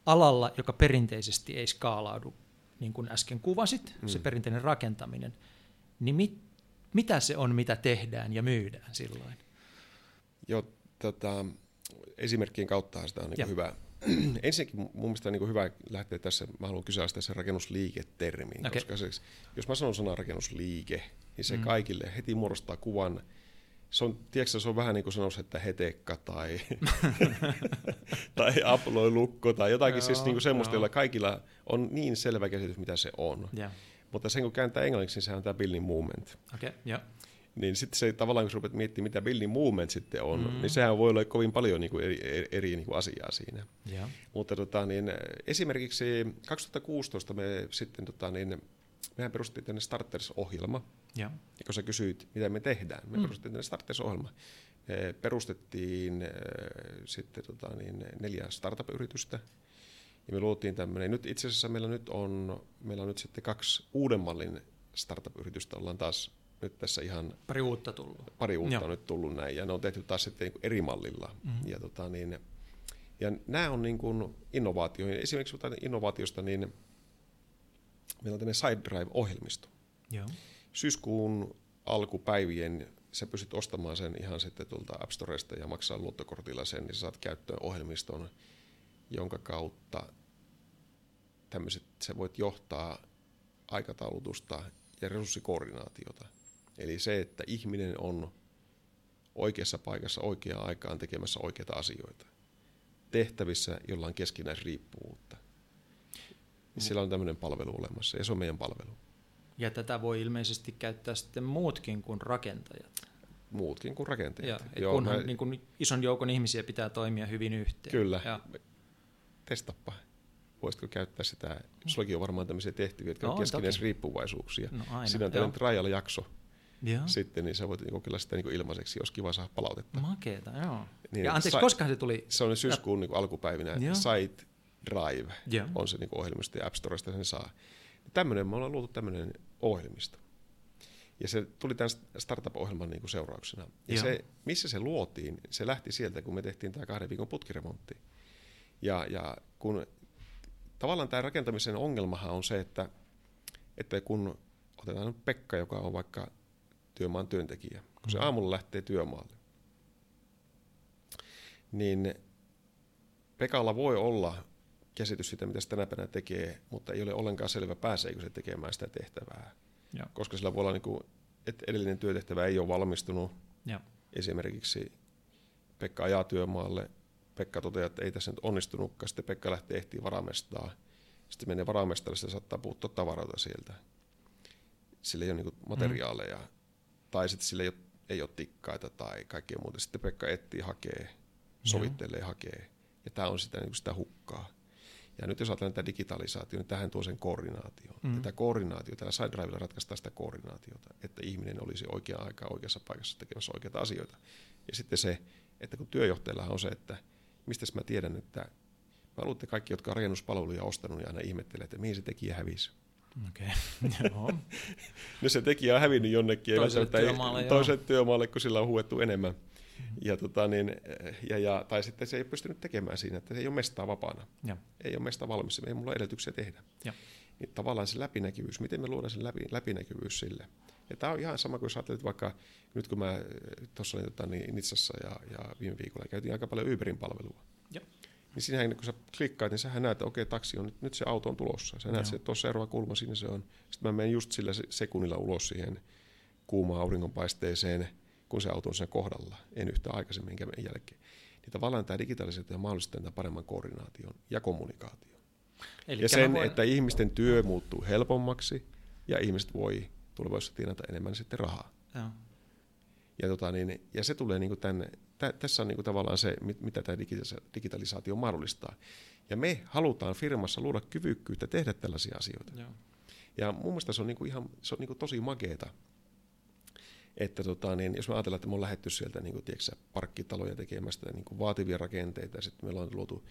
alalla, joka perinteisesti ei skaalaudu, niin kuin äsken kuvasit, mm. se perinteinen rakentaminen, niin mit, mitä se on, mitä tehdään ja myydään silloin? Joo, tota, esimerkkien kautta sitä on niin hyvä, ensinnäkin mun mielestä on niin hyvä lähteä tässä, mä haluan kyseenalaistaa sen rakennusliike-termin, okay. koska se, jos mä sanon sanan rakennusliike, niin se mm. kaikille heti muodostaa kuvan, se on, tiedätkö, se on vähän niin kuin sanoisi, että hetekka tai, tai aploi lukko tai jotakin joo, siis niin kuin semmoista, jolla kaikilla on niin selvä käsitys, mitä se on. Yeah. Mutta sen kun kääntää englanniksi, niin sehän on tämä building movement. Okay, yeah niin sitten se tavallaan, kun rupeat miettimään, mitä building movement sitten on, mm. niin sehän voi olla kovin paljon niin kuin eri, eri niin kuin asiaa siinä. Yeah. Mutta tota, niin, esimerkiksi 2016 me sitten, tota, niin, mehän perustettiin tänne Starters-ohjelma. Yeah. Ja kun sä kysyit, mitä me tehdään, me mm. perustettiin tänne Starters-ohjelma. Me perustettiin äh, sitten tota, niin, neljä startup-yritystä, ja me luotiin tämmöinen, nyt itse asiassa meillä nyt on, meillä on nyt sitten kaksi uuden mallin startup-yritystä, ollaan taas nyt tässä ihan... Pari uutta tullut. Pari uutta Joo. on nyt tullut näin, ja ne on tehty taas sitten niin eri mallilla. Mm-hmm. Ja, tota, niin, ja nämä on niin kuin innovaatioihin. Esimerkiksi innovaatiosta, niin meillä on tämmöinen Side Drive-ohjelmisto. Joo. Syyskuun alkupäivien sä pystyt ostamaan sen ihan sitten tuolta App Storesta ja maksaa luottokortilla sen, niin sä saat käyttöön ohjelmiston, jonka kautta tämmöiset, sä voit johtaa aikataulutusta ja resurssikoordinaatiota – Eli se, että ihminen on oikeassa paikassa oikeaan aikaan tekemässä oikeita asioita. Tehtävissä, jolla on keskinäisriippuvuutta. Mm. Siellä on tämmöinen palvelu olemassa ja se on meidän palvelu. Ja tätä voi ilmeisesti käyttää sitten muutkin kuin rakentajat. Muutkin kuin rakentajat. Ja, Joo, kunhan mä... niin kuin ison joukon ihmisiä pitää toimia hyvin yhteen. Kyllä. Ja... Testappa. Voisitko käyttää sitä? Sullakin on varmaan tämmöisiä tehtäviä, jotka no, on keskinäisriippuvaisuuksia. No, aina. Siinä on tämmöinen trial-jakso, Joo. sitten, niin sä voit niin kokeilla sitä niin ilmaiseksi, jos kiva saa palautetta. Makeeta, joo. Niin, ja anteeksi, koska se tuli? Se on syyskuun niin alkupäivinä. Joo. Site Drive joo. on se niin ohjelmisto ja App Storesta sen saa. Tämmöinen, me ollaan luotu tämmöinen ohjelmisto. Ja se tuli tämän startup-ohjelman niin kuin seurauksena. Ja se, missä se luotiin, se lähti sieltä, kun me tehtiin tämä kahden viikon putkiremontti. Ja, ja kun tavallaan tämä rakentamisen ongelmahan on se, että, että kun otetaan nyt Pekka, joka on vaikka työmaan työntekijä, kun se mm. aamulla lähtee työmaalle, niin Pekalla voi olla käsitys siitä, mitä se tänä päivänä tekee, mutta ei ole ollenkaan selvä, pääseekö se tekemään sitä tehtävää. Ja. Koska sillä voi olla, niin kuin, että edellinen työtehtävä ei ole valmistunut. Ja. Esimerkiksi Pekka ajaa työmaalle, Pekka toteaa, että ei tässä nyt onnistunutkaan, sitten Pekka lähtee ehtii varamestaa. Sitten menee varamestalle, se saattaa puuttua tavaroita sieltä. Sillä ei ole niin materiaaleja. Mm tai sitten sille ei ole, ei ole tikkaita tai kaikkea muuta. Sitten Pekka etsii, hakee, sovittelee, Joo. hakee. Ja tämä on sitä, niin sitä hukkaa. Ja nyt jos ajatellaan tätä digitalisaatiota, niin tähän tuo sen koordinaation. Mm. Tätä koordinaatio, tällä SideDrivella ratkaistaan sitä koordinaatiota, että ihminen olisi oikea aika oikeassa paikassa tekemässä oikeita asioita. Ja sitten se, että kun työjohtajalla on se, että mistä mä tiedän, että mä luulen, että kaikki, jotka on rakennuspalveluja ostanut, niin aina ihmettelee, että mihin se tekijä hävisi. Okay. Joo. no se tekijä on hävinnyt jonnekin, toiselle, työmaalle, ei, toiselle työmaalle, kun sillä on huettu enemmän. Ja, tota, niin, ja, ja, tai sitten se ei ole pystynyt tekemään siinä, että se ei ole mestaa vapaana. Ja. Ei ole mesta valmis, ei mulla edellytyksiä tehdä. Ja. Niin tavallaan se läpinäkyvyys, miten me luodaan sen läpi, läpinäkyvyys sille. Ja tämä on ihan sama kuin jos ajattelet vaikka, nyt kun mä tuossa olin tota, niin Nitsassa ja, ja viime viikolla käytiin aika paljon Uberin palvelua. Ja niin siinähän kun sä klikkaat, niin sähän näet, että okei, taksi on, nyt, nyt se auto on tulossa. Sä näet, että tuossa seuraava kulma, siinä se on. Sitten mä menen just sillä sekunnilla ulos siihen kuumaan auringonpaisteeseen, kun se auto on sen kohdalla, en yhtä aikaisemmin enkä jälkeen. Niin tavallaan tämä digitalisaatio mahdollistaa tämän paremman koordinaation ja kommunikaation. Eli ja sen, voin... että ihmisten työ muuttuu helpommaksi ja ihmiset voi tulevaisuudessa tienata enemmän sitten rahaa. Ja, ja, tota, niin, ja se tulee niin tänne tä, tässä on niin kuin tavallaan se, mitä tämä digitalisaatio mahdollistaa. Ja me halutaan firmassa luoda kyvykkyyttä tehdä tällaisia asioita. Joo. Ja mun mielestä se on, niin kuin ihan, se on niin kuin tosi makeeta, että tota, niin, jos me ajatellaan, että me on lähetty sieltä niin kuin, tiedätkö, parkkitaloja tekemästä niin kuin vaativia rakenteita, ja sitten meillä on luotu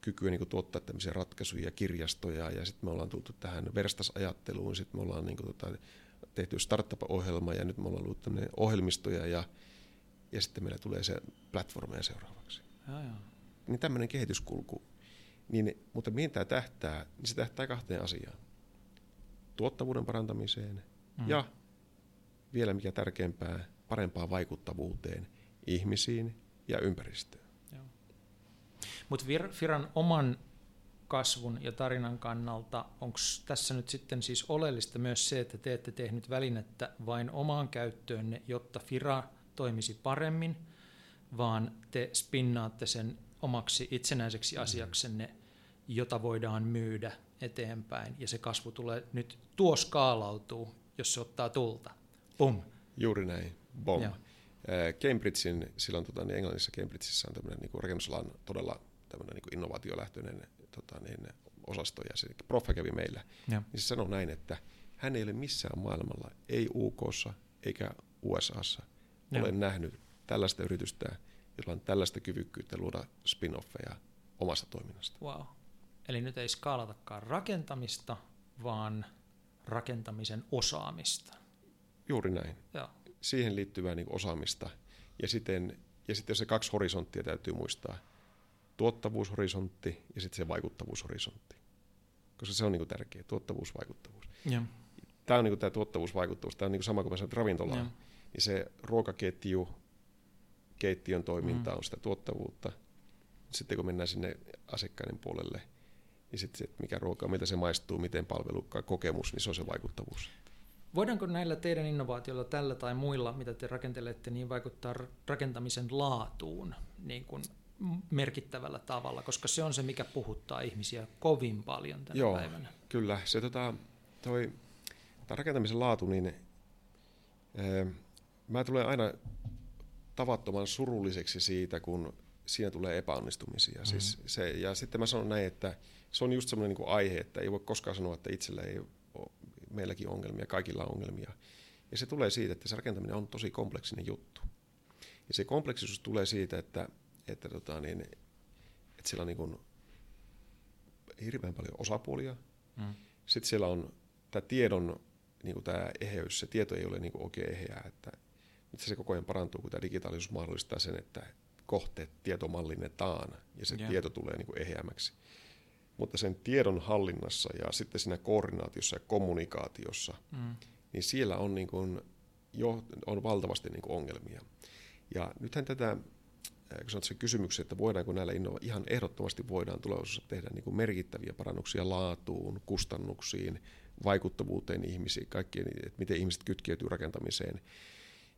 kykyä niin kuin, tuottaa tämmöisiä ratkaisuja, kirjastoja, ja sitten me ollaan tultu tähän verstasajatteluun, sitten me ollaan niin kuin, tota, tehty startup-ohjelma, ja nyt me ollaan luotu ohjelmistoja, ja ja sitten meillä tulee se platformeja seuraavaksi. Ja, ja. Niin tämmöinen kehityskulku. Niin, mutta mihin tämä tähtää? Niin se tähtää kahteen asiaan. Tuottavuuden parantamiseen mm. ja vielä mikä tärkeämpää, parempaan vaikuttavuuteen ihmisiin ja ympäristöön. Mutta Firan oman kasvun ja tarinan kannalta, onko tässä nyt sitten siis oleellista myös se, että te ette tehnyt välinettä vain omaan käyttöönne, jotta Fira toimisi paremmin, vaan te spinnaatte sen omaksi itsenäiseksi mm. asiaksenne, jota voidaan myydä eteenpäin. Ja se kasvu tulee nyt, tuo skaalautuu, jos se ottaa tulta. Pum. Juuri näin. Bom. Cambridgein, silloin tota, niin Englannissa Cambridgeissa on tämmöinen niin rakennusalan todella tämmöinen niin innovaatiolähtöinen tota, niin, osasto, ja se proffa kävi meillä. Ja. Niin se sanoi näin, että hän ei ole missään maailmalla, ei UKssa eikä USAssa, Joo. olen nähnyt tällaista yritystä, jolla on tällaista kyvykkyyttä luoda spin-offeja omasta toiminnasta. Wow. Eli nyt ei skaalatakaan rakentamista, vaan rakentamisen osaamista. Juuri näin. Joo. Siihen liittyvää niin osaamista. Ja sitten, ja sitten se kaksi horisonttia täytyy muistaa. Tuottavuushorisontti ja sitten se vaikuttavuushorisontti. Koska se on niin tärkeä, tuottavuus, vaikuttavuus. Ja. Tämä on niin tämä tuottavuusvaikuttavuus. Tämä on niin sama kuin mä ravintolaan niin se ruokaketju, keittiön toiminta mm. on sitä tuottavuutta. Sitten kun mennään sinne asiakkaiden puolelle, niin sitten se, mikä ruoka, miltä se maistuu, miten palvelu, kokemus, niin se on se vaikuttavuus. Voidaanko näillä teidän innovaatioilla, tällä tai muilla, mitä te rakentelette, niin vaikuttaa rakentamisen laatuun niin kuin merkittävällä tavalla, koska se on se, mikä puhuttaa ihmisiä kovin paljon tänä Joo, päivänä. kyllä. Se, tota, toi, tämä rakentamisen laatu, niin ää, mä tulen aina tavattoman surulliseksi siitä, kun siinä tulee epäonnistumisia. Mm-hmm. Siis se, ja sitten mä sanon näin, että se on just semmoinen niin aihe, että ei voi koskaan sanoa, että itsellä ei ole meilläkin ongelmia, kaikilla on ongelmia. Ja se tulee siitä, että se rakentaminen on tosi kompleksinen juttu. Ja se kompleksisuus tulee siitä, että, että, tota, niin, että siellä on niin kuin hirveän paljon osapuolia. Mm. Sitten siellä on tämä tiedon niin kuin tämä eheys, se tieto ei ole niin kuin oikein eheää. Että, nyt se koko ajan parantuu, kun tämä digitaalisuus mahdollistaa sen, että kohteet tietomallinnetaan ja se yeah. tieto tulee niin kuin eheämmäksi. Mutta sen tiedon hallinnassa ja sitten siinä koordinaatiossa ja kommunikaatiossa, mm. niin siellä on, niin kuin, jo, on valtavasti niin kuin ongelmia. Ja nythän tätä, kun sanot se kysymyksen, että voidaanko näillä innova- ihan ehdottomasti voidaan tulevaisuudessa tehdä niin kuin merkittäviä parannuksia laatuun, kustannuksiin, vaikuttavuuteen ihmisiin, kaikkien, että miten ihmiset kytkeytyy rakentamiseen.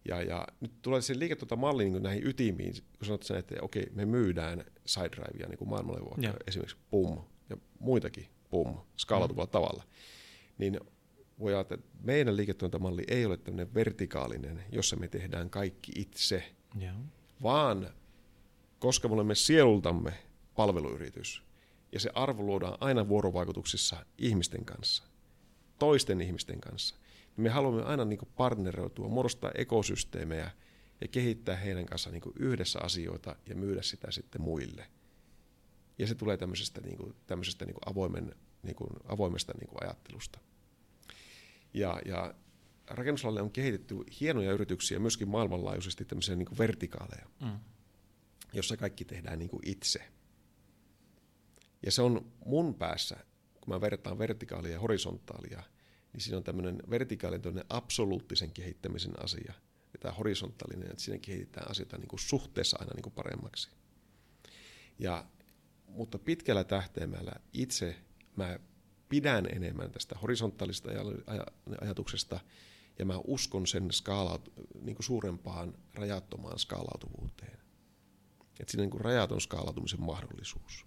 Ja, ja nyt tulee se liiketoimintamalli niin näihin ytimiin, kun sanot sen, että okei, me myydään SideDrivea niin kuin maailmalle esimerkiksi PUM, ja muitakin, pum, skaalautuvalla mm. tavalla, niin voi ajatella, että meidän liiketoimintamalli ei ole tämmöinen vertikaalinen, jossa me tehdään kaikki itse, yeah. vaan koska me olemme sielultamme palveluyritys, ja se arvo luodaan aina vuorovaikutuksissa ihmisten kanssa, toisten ihmisten kanssa, me haluamme aina niin kuin partneroitua, muodostaa ekosysteemejä ja kehittää heidän kanssaan niin yhdessä asioita ja myydä sitä sitten muille. Ja se tulee tämmöisestä, niin kuin, tämmöisestä niin kuin avoimen, niin kuin, avoimesta niin kuin ajattelusta. Ja, ja rakennusalalle on kehitetty hienoja yrityksiä myöskin maailmanlaajuisesti tämmöisiä niin kuin vertikaaleja, mm. Jossa kaikki tehdään niin kuin itse. Ja se on mun päässä, kun mä vertaan vertikaalia ja horisontaalia, niin siinä on tämmöinen vertikaalinen absoluuttisen kehittämisen asia, ja tämä horisontaalinen, että siinä kehitetään asioita niin kuin suhteessa aina niin kuin paremmaksi. Ja mutta pitkällä tähtäimellä itse mä pidän enemmän tästä horisontaalista ajatuksesta ja mä uskon sen skaalaut, niin kuin suurempaan rajattomaan skaalautuvuuteen. Että siinä on niin rajaton skaalautumisen mahdollisuus.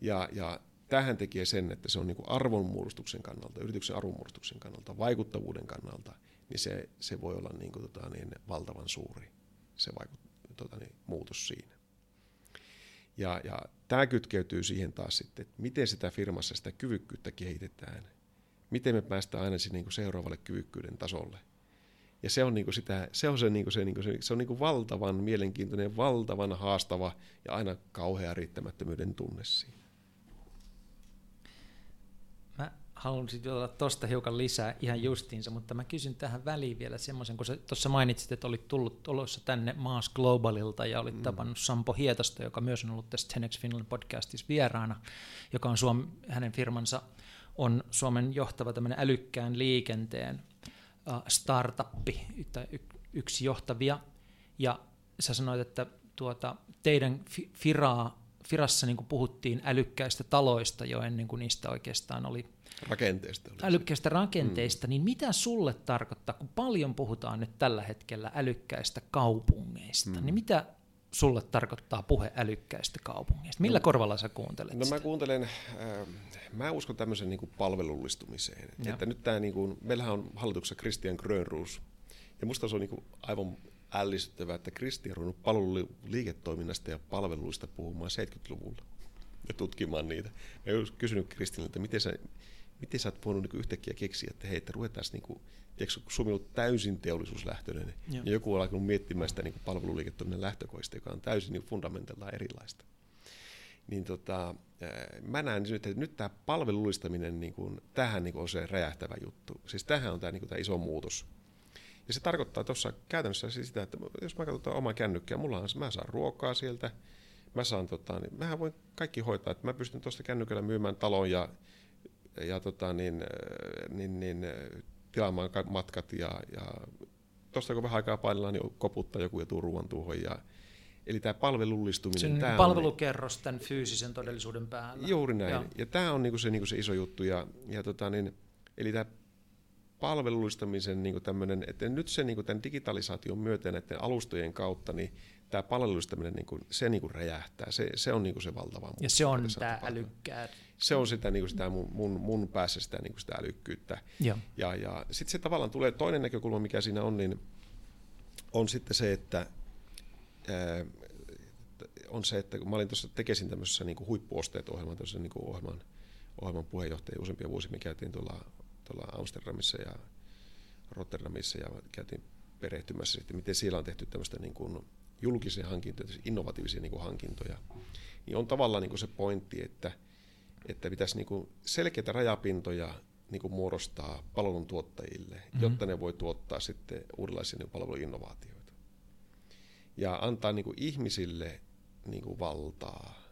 Ja, ja tähän tekee sen, että se on niin arvonmuodostuksen kannalta, yrityksen arvonmuodostuksen kannalta, vaikuttavuuden kannalta, niin se, se voi olla niin kuin, tota, niin, valtavan suuri se vaikut, tota, niin, muutos siinä. Ja, ja tämä kytkeytyy siihen taas sitten, että miten sitä firmassa sitä kyvykkyyttä kehitetään. Miten me päästään aina sinne niin seuraavalle kyvykkyyden tasolle. Ja se on, niin kuin sitä, se on, se, niin kuin se, niin kuin se, se on niin kuin valtavan mielenkiintoinen, valtavan haastava ja aina kauhea riittämättömyyden tunne siinä. haluaisin olla tuosta hiukan lisää ihan justiinsa, mutta mä kysyn tähän väliin vielä semmoisen, kun sä tuossa mainitsit, että olit tullut olossa tänne Maas Globalilta ja olit mm. tavannut Sampo Hietasta, joka myös on ollut tässä Tenex Finland podcastissa vieraana, joka on Suom, hänen firmansa on Suomen johtava tämmöinen älykkään liikenteen startuppi, tai yksi johtavia, ja sä sanoit, että tuota, teidän firaa, firassa niin puhuttiin älykkäistä taloista jo ennen kuin niistä oikeastaan oli Rakenteista. Älykkäistä rakenteista, mm. niin mitä sulle tarkoittaa, kun paljon puhutaan nyt tällä hetkellä älykkäistä kaupungeista, mm. niin mitä sulle tarkoittaa puhe älykkäistä kaupungeista? Millä no, korvalla sä kuuntelet No sitä? mä kuuntelen, äh, mä uskon tämmöisen niin kuin palvelullistumiseen. Ja. Että nyt tämä, niin kuin, meillähän on hallituksessa Christian Grönruus, ja musta se on niin kuin aivan ällistyttävää, että Kristi on ruvennut palveluliiketoiminnasta ja palveluista puhumaan 70-luvulla ja tutkimaan niitä. Mä olen kysynyt Kristiniltä, että miten sä, miten sä oot voinut niin yhtäkkiä keksiä, että hei, että ruvetaan niin kuin, tiedätkö, kun Suomi on ollut täysin teollisuuslähtöinen, Joo. niin joku on alkanut miettimään sitä niin palveluliiketoiminnan lähtökoista, joka on täysin niin fundamentalta erilaista. Niin tota, mä näen nyt, että nyt tämä palvelullistaminen, niin kuin, tähän niin kuin on se räjähtävä juttu. Siis tähän on tämä, niin kuin, tämä iso muutos. Ja se tarkoittaa tuossa käytännössä siis sitä, että jos mä katson omaa kännykkää, mulla on, mä saan ruokaa sieltä, mä saan, tota, niin, mähän voin kaikki hoitaa, että mä pystyn tuosta kännykällä myymään talon ja ja tota, niin, niin, niin, tilaamaan matkat ja, ja tuosta kun vähän aikaa painellaan, niin koputtaa joku ja tuu ruoan tuohon. Ja, eli tämä palvelullistuminen. Se tämä palvelukerros on, tämän fyysisen todellisuuden päällä. Juuri näin. Ja, ja tämä on niinku se, niinku se iso juttu. Ja, ja tota, niin, eli tämä palvelullistamisen niin tämmöinen, että nyt se niin tämän digitalisaation myötä näiden alustojen kautta, niin tämä palvelullistaminen, niin kuin, se niin kuin räjähtää. Se, se on niin kuin se valtava muutos. Ja se on tämä älykkää. Se on sitä, niin kuin sitä mun, mun, mun päässä sitä, niin kuin sitä älykkyyttä. Ja, ja, ja sitten se tavallaan tulee toinen näkökulma, mikä siinä on, niin on sitten se, että ää, on se, että kun mä olin tuossa tekesin tämmöisessä niin huippuosteet ohjelman, niin ohjelman, ohjelman puheenjohtaja useampia vuosia, me käytiin tuolla, tuolla Amsterdamissa ja Rotterdamissa ja käytiin perehtymässä sitten, miten siellä on tehty tämmöistä niin kuin julkisia hankintoja, innovatiivisia niin kuin hankintoja, niin on tavallaan niin kuin se pointti, että, että pitäisi niin kuin selkeitä rajapintoja niin kuin muodostaa palveluntuottajille, mm-hmm. jotta ne voi tuottaa sitten uudenlaisia niin palveluinnovaatioita. Ja antaa niin kuin ihmisille niin kuin valtaa,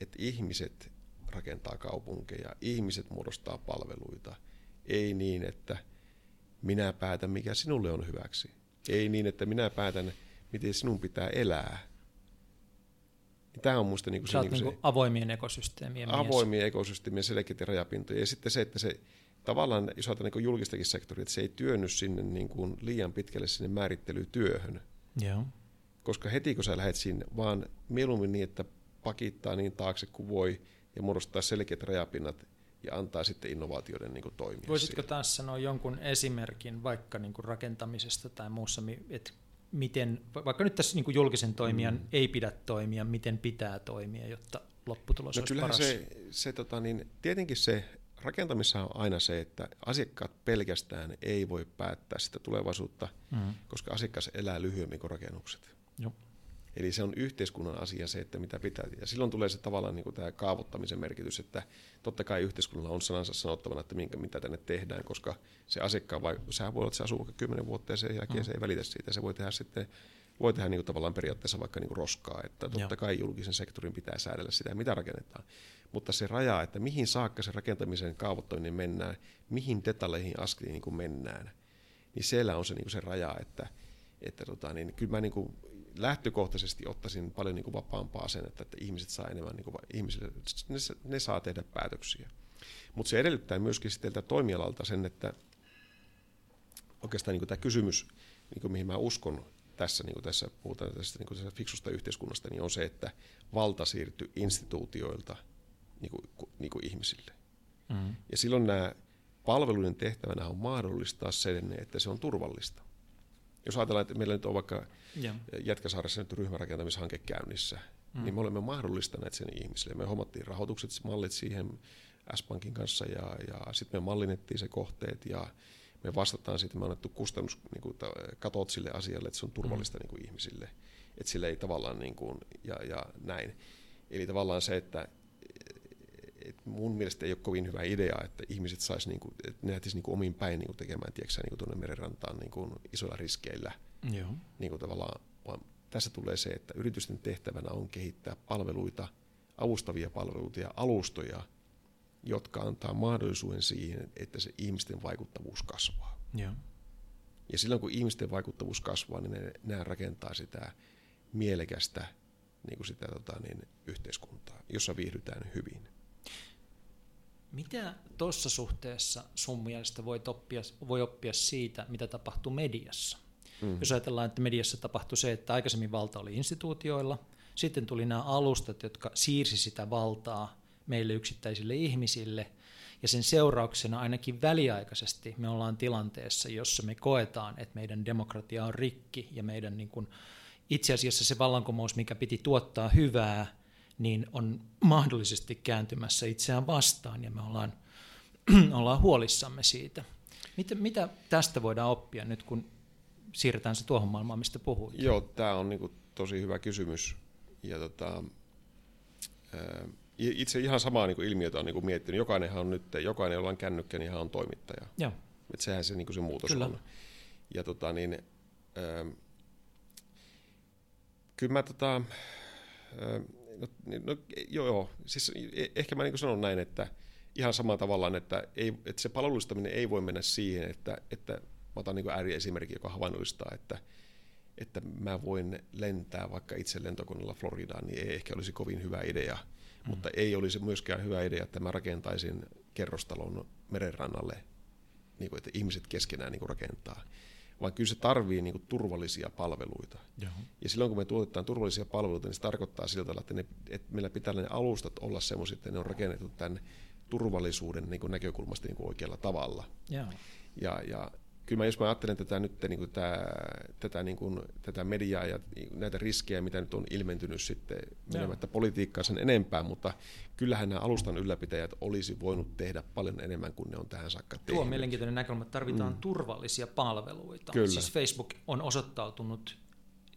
että ihmiset rakentaa kaupunkeja, ihmiset muodostaa palveluita. Ei niin, että minä päätän, mikä sinulle on hyväksi. Ei niin, että minä päätän, miten sinun pitää elää. Tämä on minusta niin kuin se, niin kuin se avoimien ekosysteemien Avoimien mies. ekosysteemien selkeitä rajapintoja. Ja sitten se, että se tavallaan, jos ajatellaan niin julkistakin sektoria, että se ei työnny sinne niin kuin liian pitkälle sinne määrittelytyöhön. Joo. Koska heti kun sä lähdet sinne, vaan mieluummin niin, että pakittaa niin taakse kuin voi ja muodostaa selkeät rajapinnat ja antaa sitten innovaatioiden niin kuin, toimia. Voisitko taas sanoa jonkun esimerkin vaikka niin kuin rakentamisesta tai muussa, että miten, vaikka nyt tässä niin kuin julkisen toimijan mm. ei pidä toimia, miten pitää toimia, jotta lopputulos no, olisi paras? Se, se, tota, niin, tietenkin se rakentamissa on aina se, että asiakkaat pelkästään ei voi päättää sitä tulevaisuutta, mm. koska asiakas elää lyhyemmin kuin rakennukset. Joo. Eli se on yhteiskunnan asia se, että mitä pitää. Ja silloin tulee se tavallaan niin kuin tämä kaavoittamisen merkitys, että totta kai yhteiskunnalla on sanansa sanottavana, että minkä, mitä tänne tehdään, koska se asiakkaan, vai, sehän voi olla, että se asuu vaikka kymmenen vuotta ja sen jälkeen mm. se ei välitä siitä. Se voi tehdä sitten voi tehdä niin kuin tavallaan periaatteessa vaikka niin kuin roskaa, että totta Joo. kai julkisen sektorin pitää säädellä sitä, mitä rakennetaan. Mutta se raja, että mihin saakka se rakentamisen kaavoittaminen mennään, mihin detalleihin askeliin niin mennään, niin siellä on se, niin kuin se raja, että, että tota, niin kyllä mä niin kuin lähtökohtaisesti ottaisin paljon niin kuin vapaampaa sen, että, että ihmiset saa enemmän, niin kuin, ihmisille, ne, ne saa tehdä päätöksiä. Mutta se edellyttää myöskin sitten toimialalta sen, että oikeastaan niin kuin tämä kysymys, niin kuin mihin mä uskon tässä, niin kuin tässä puhutaan tästä, niin kuin tästä fiksusta yhteiskunnasta, niin on se, että valta siirtyy instituutioilta niin kuin, niin kuin ihmisille. Mm. Ja silloin nämä palveluiden tehtävänä on mahdollistaa sen, että se on turvallista. Jos ajatellaan, että meillä nyt on vaikka ja. Jätkäsaaressa nyt ryhmärakentamishanke käynnissä, mm. niin me olemme mahdollistaneet sen ihmisille. Me hommattiin rahoitukset, mallit siihen S-Pankin kanssa ja, ja sitten me mallinnettiin se kohteet ja me vastataan sitten, me on annettu kustannus, niin kuin, katot sille asialle, että se on turvallista mm. niin kuin ihmisille. Että sille ei tavallaan niin kuin, ja, ja näin. Eli tavallaan se, että et mun mielestä ei ole kovin hyvä idea, että ihmiset sais niinku, että ne niinku omin päin niinku tekemään tieksää, niinku tuonne merenrantaan niinku isoilla riskeillä. Joo. Niinku tavallaan, vaan tässä tulee se, että yritysten tehtävänä on kehittää palveluita, avustavia palveluita ja alustoja, jotka antaa mahdollisuuden siihen, että se ihmisten vaikuttavuus kasvaa. Joo. Ja silloin kun ihmisten vaikuttavuus kasvaa, niin ne, nämä rakentaa sitä mielekästä niin kuin sitä, tota, niin, yhteiskuntaa, jossa viihdytään hyvin. Mitä tuossa suhteessa sun mielestä voi oppia, voi oppia siitä, mitä tapahtuu mediassa? Mm. Jos ajatellaan, että mediassa tapahtui se, että aikaisemmin valta oli instituutioilla, sitten tuli nämä alustat, jotka siirsi sitä valtaa meille yksittäisille ihmisille, ja sen seurauksena ainakin väliaikaisesti me ollaan tilanteessa, jossa me koetaan, että meidän demokratia on rikki, ja meidän niin kuin, itse asiassa se vallankumous, mikä piti tuottaa hyvää, niin on mahdollisesti kääntymässä itseään vastaan ja me ollaan, ollaan huolissamme siitä. Mitä, mitä tästä voidaan oppia nyt, kun siirretään se tuohon maailmaan, mistä puhuit? Joo, tämä on niin tosi hyvä kysymys. Ja tota, itse ihan samaa niin ilmiötä on niin miettinyt. Jokainenhan on nyt, jokainen, jolla on kännykkä, niin hän on toimittaja. Joo. Et sehän se, niin se muutos Kyllä. on. Ja tota, niin, äh, kyllä mä tota, äh, no, niin, no, joo, joo. Siis e, ehkä mä niin sanon näin, että ihan samalla tavallaan, että, ei, että se palvelustaminen ei voi mennä siihen, että, että mä otan niin ääriesimerkki, joka havainnollistaa, että, että mä voin lentää vaikka itse lentokoneella Floridaan, niin ei ehkä olisi kovin hyvä idea. Mm. Mutta ei olisi myöskään hyvä idea, että mä rakentaisin kerrostalon merenrannalle niin kuin, että ihmiset keskenään niin kuin rakentaa, vaan kyllä se tarvii niin kuin, turvallisia palveluita. Joo. Ja silloin kun me tuotetaan turvallisia palveluita, niin se tarkoittaa siltä, että, ne, että meillä pitää ne alustat olla sellaisia, että ne on rakennettu tämän turvallisuuden niin kuin näkökulmasta niin kuin oikealla tavalla. Joo. Ja, ja kyllä mä, jos mä ajattelen tätä nyt niin kuin tämä, tätä, niin kuin, tätä mediaa ja näitä riskejä, mitä nyt on ilmentynyt sitten menemättä politiikkaa sen enempää, mutta kyllähän nämä alustan ylläpitäjät olisi voinut tehdä paljon enemmän kuin ne on tähän saakka tehnyt. Tuo on mielenkiintoinen näkökulma, että tarvitaan mm. turvallisia palveluita. Kyllä. Siis Facebook on osoittautunut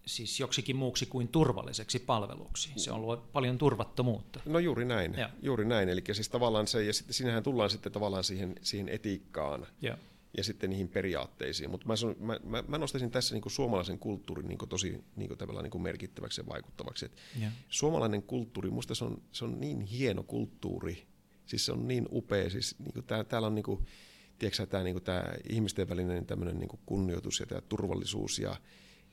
siis joksikin muuksi kuin turvalliseksi palveluksi. Se on ollut paljon turvattomuutta. No juuri näin, ja. juuri näin. Eli siis tavallaan se, ja sitten sinähän tullaan sitten tavallaan siihen, siihen etiikkaan. Ja ja sitten niihin periaatteisiin. Mutta mä, mä, mä, mä nostaisin tässä niin suomalaisen kulttuurin niin tosi niin tavallaan niin merkittäväksi ja vaikuttavaksi. Et yeah. Suomalainen kulttuuri, musta se on, se on niin hieno kulttuuri, siis se on niin upea. Siis, niin tää, täällä on niin kuin, tiedätkö, tämä, niin tämä ihmisten välinen tämmöinen niin kunnioitus ja tämä turvallisuus ja,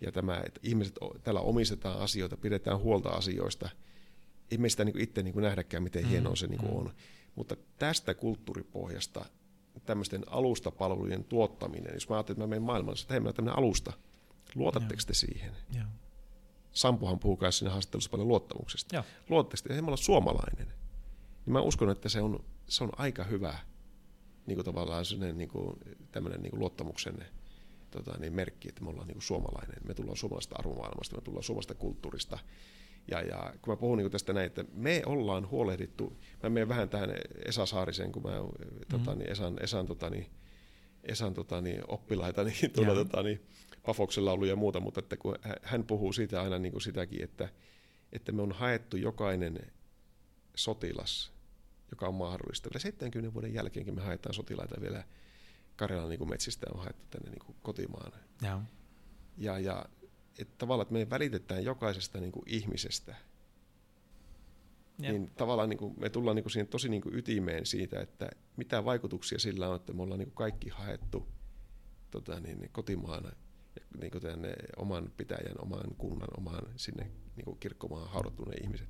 ja tämä, että ihmiset täällä omistetaan asioita, pidetään huolta asioista. Ei me sitä niin itse niin nähdäkään, miten mm, hienoa se niin mm. on. Mutta tästä kulttuuripohjasta tämmöisten alustapalvelujen tuottaminen, jos mä ajattelin, että mä menen maailmalle, että hei, on tämmöinen alusta, luotatteko te siihen? Joo. Sampuhan puhuu myös siinä haastattelussa paljon luottamuksesta. Joo. Luotatteko te, hei, mä olen suomalainen. Niin mä uskon, että se on, se on aika hyvä niin kuin tavallaan niin kuin, tämmöinen niin kuin luottamuksen tota, niin merkki, että me ollaan niin kuin suomalainen. Me tullaan suomalaisesta arvomaailmasta, me tullaan suomalaisesta kulttuurista, ja, ja kun mä puhun niin tästä näin, että me ollaan huolehdittu, mä menen vähän tähän Esa Saarisen, kun mä mm. tota, niin Esan, Esan, tota, niin, Esan tota, niin, oppilaita, niin, tuolla, tota, niin, Pafoksen laulu ja muuta, mutta että kun hän puhuu siitä aina niin kuin sitäkin, että, että me on haettu jokainen sotilas, joka on mahdollista. Vielä 70 vuoden jälkeenkin me haetaan sotilaita vielä Karjalan niin kuin metsistä on haettu tänne niin kuin kotimaan. Ja. Ja, ja että tavallaan, että me välitetään jokaisesta niin kuin ihmisestä, Jep. niin tavallaan niin kuin, me tullaan niin kuin siihen tosi niin kuin ytimeen siitä, että mitä vaikutuksia sillä on, että me ollaan niin kuin kaikki haettu tota, niin, kotimaana niin kuin tänne oman pitäjän, oman kunnan, oman sinne niin kuin kirkkomaahan haudattuneen ihmiset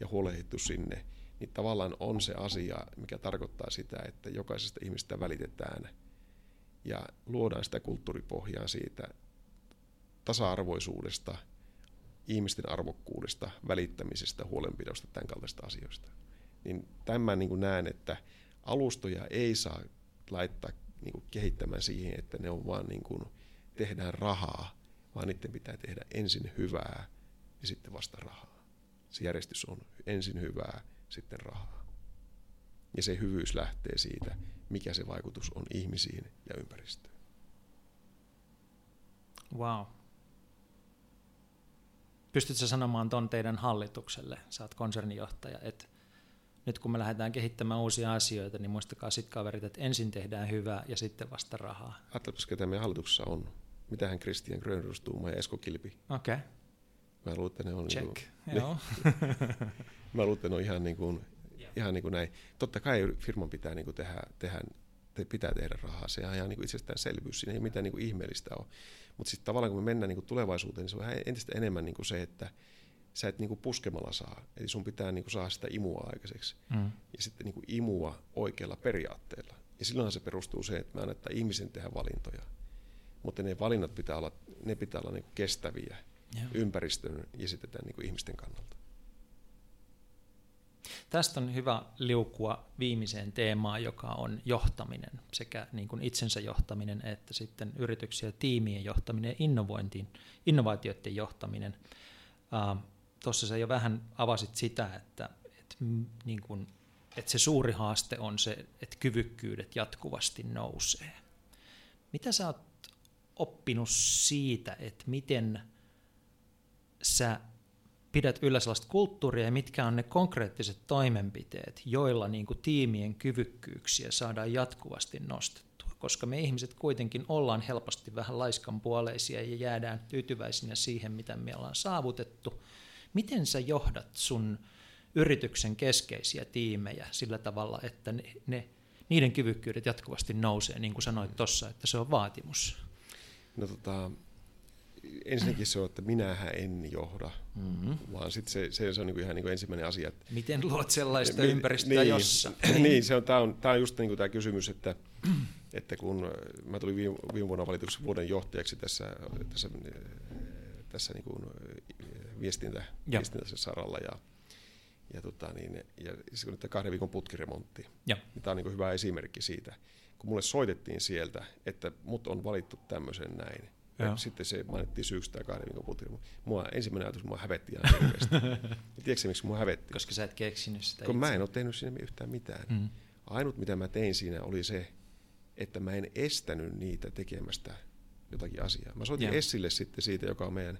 ja huolehdittu sinne, niin tavallaan on se asia, mikä tarkoittaa sitä, että jokaisesta ihmistä välitetään ja luodaan sitä kulttuuripohjaa siitä, tasa-arvoisuudesta, ihmisten arvokkuudesta, välittämisestä, huolenpidosta, tämän kaltaista asioista. Niin tämän niin näen, että alustoja ei saa laittaa niin kehittämään siihen, että ne on vaan niin kuin, tehdään rahaa, vaan niiden pitää tehdä ensin hyvää ja sitten vasta rahaa. Se järjestys on ensin hyvää, sitten rahaa. Ja se hyvyys lähtee siitä, mikä se vaikutus on ihmisiin ja ympäristöön. Wow. Pystytkö sanomaan ton teidän hallitukselle, sä oot konsernijohtaja, että nyt kun me lähdetään kehittämään uusia asioita, niin muistakaa sit kaverit, että ensin tehdään hyvää ja sitten vasta rahaa. Ajattelepas, ketä meidän hallituksessa on. Mitähän Christian Grönrus Tuuma ja Esko Kilpi. Okei. Okay. Mä luulen, että ne on... Check, niin kuin, joo. mä luulen, että ne on ihan niin kuin, ihan niin kuin näin. Totta kai firman pitää niin kuin tehdä, tehdä te pitää tehdä rahaa. Se on ihan niin itsestäänselvyys. Siinä ei mitään niin kuin ihmeellistä ole. Mutta sitten tavallaan kun me mennään niin kuin tulevaisuuteen, niin se on entistä enemmän niin kuin se, että sä et niin kuin puskemalla saa. Eli sun pitää niin kuin saada sitä imua aikaiseksi. Mm. Ja sitten niin kuin imua oikealla periaatteella. Ja silloinhan se perustuu se, että me annetaan ihmisen tehdä valintoja. Mutta ne valinnat pitää olla, ne pitää olla niin kuin kestäviä yeah. ympäristön ja sitten tämän niin kuin ihmisten kannalta. Tästä on hyvä liukua viimeiseen teemaan, joka on johtaminen, sekä niin kuin itsensä johtaminen että sitten yrityksiä ja tiimien johtaminen ja innovointiin, innovaatioiden johtaminen. Uh, Tuossa sä jo vähän avasit sitä, että, että, niin kuin, että se suuri haaste on se, että kyvykkyydet jatkuvasti nousee. Mitä sä oot oppinut siitä, että miten sä pidät yllä sellaista kulttuuria ja mitkä on ne konkreettiset toimenpiteet, joilla niin kuin tiimien kyvykkyyksiä saadaan jatkuvasti nostettua. Koska me ihmiset kuitenkin ollaan helposti vähän laiskanpuoleisia ja jäädään tyytyväisinä siihen, mitä me ollaan saavutettu. Miten sä johdat sun yrityksen keskeisiä tiimejä sillä tavalla, että ne, ne, niiden kyvykkyydet jatkuvasti nousee, niin kuin sanoit tuossa, että se on vaatimus? No tota, ensinnäkin se on, että minähän en johda, mm-hmm. vaan sit se, se, se on niinku ihan niinku ensimmäinen asia. Että, Miten luot sellaista mi, ympäristöä niin, jossa? niin, se on, tämä on, tää on just niinku tämä kysymys, että että kun mä tulin viime, viime vuonna valituksi vuoden johtajaksi tässä, tässä, tässä niin kuin viestintä, viestintäsaralla ja, ja, tota niin, ja se on kahden viikon putkiremontti. Ja. Niin tämä on niin hyvä esimerkki siitä. Kun mulle soitettiin sieltä, että mut on valittu tämmöisen näin, ja sitten se mainittiin syyksi tämä kahden viikon putki. Mua ensimmäinen ajatus, mua hävetti ihan hirveästi. tiedätkö miksi mua hävetti? Koska sä et keksinyt sitä Kun itse. mä en ole tehnyt siinä yhtään mitään. Mm. Ainut mitä mä tein siinä oli se, että mä en estänyt niitä tekemästä jotakin asiaa. Mä soitin ja. Essille sitten siitä, joka on meidän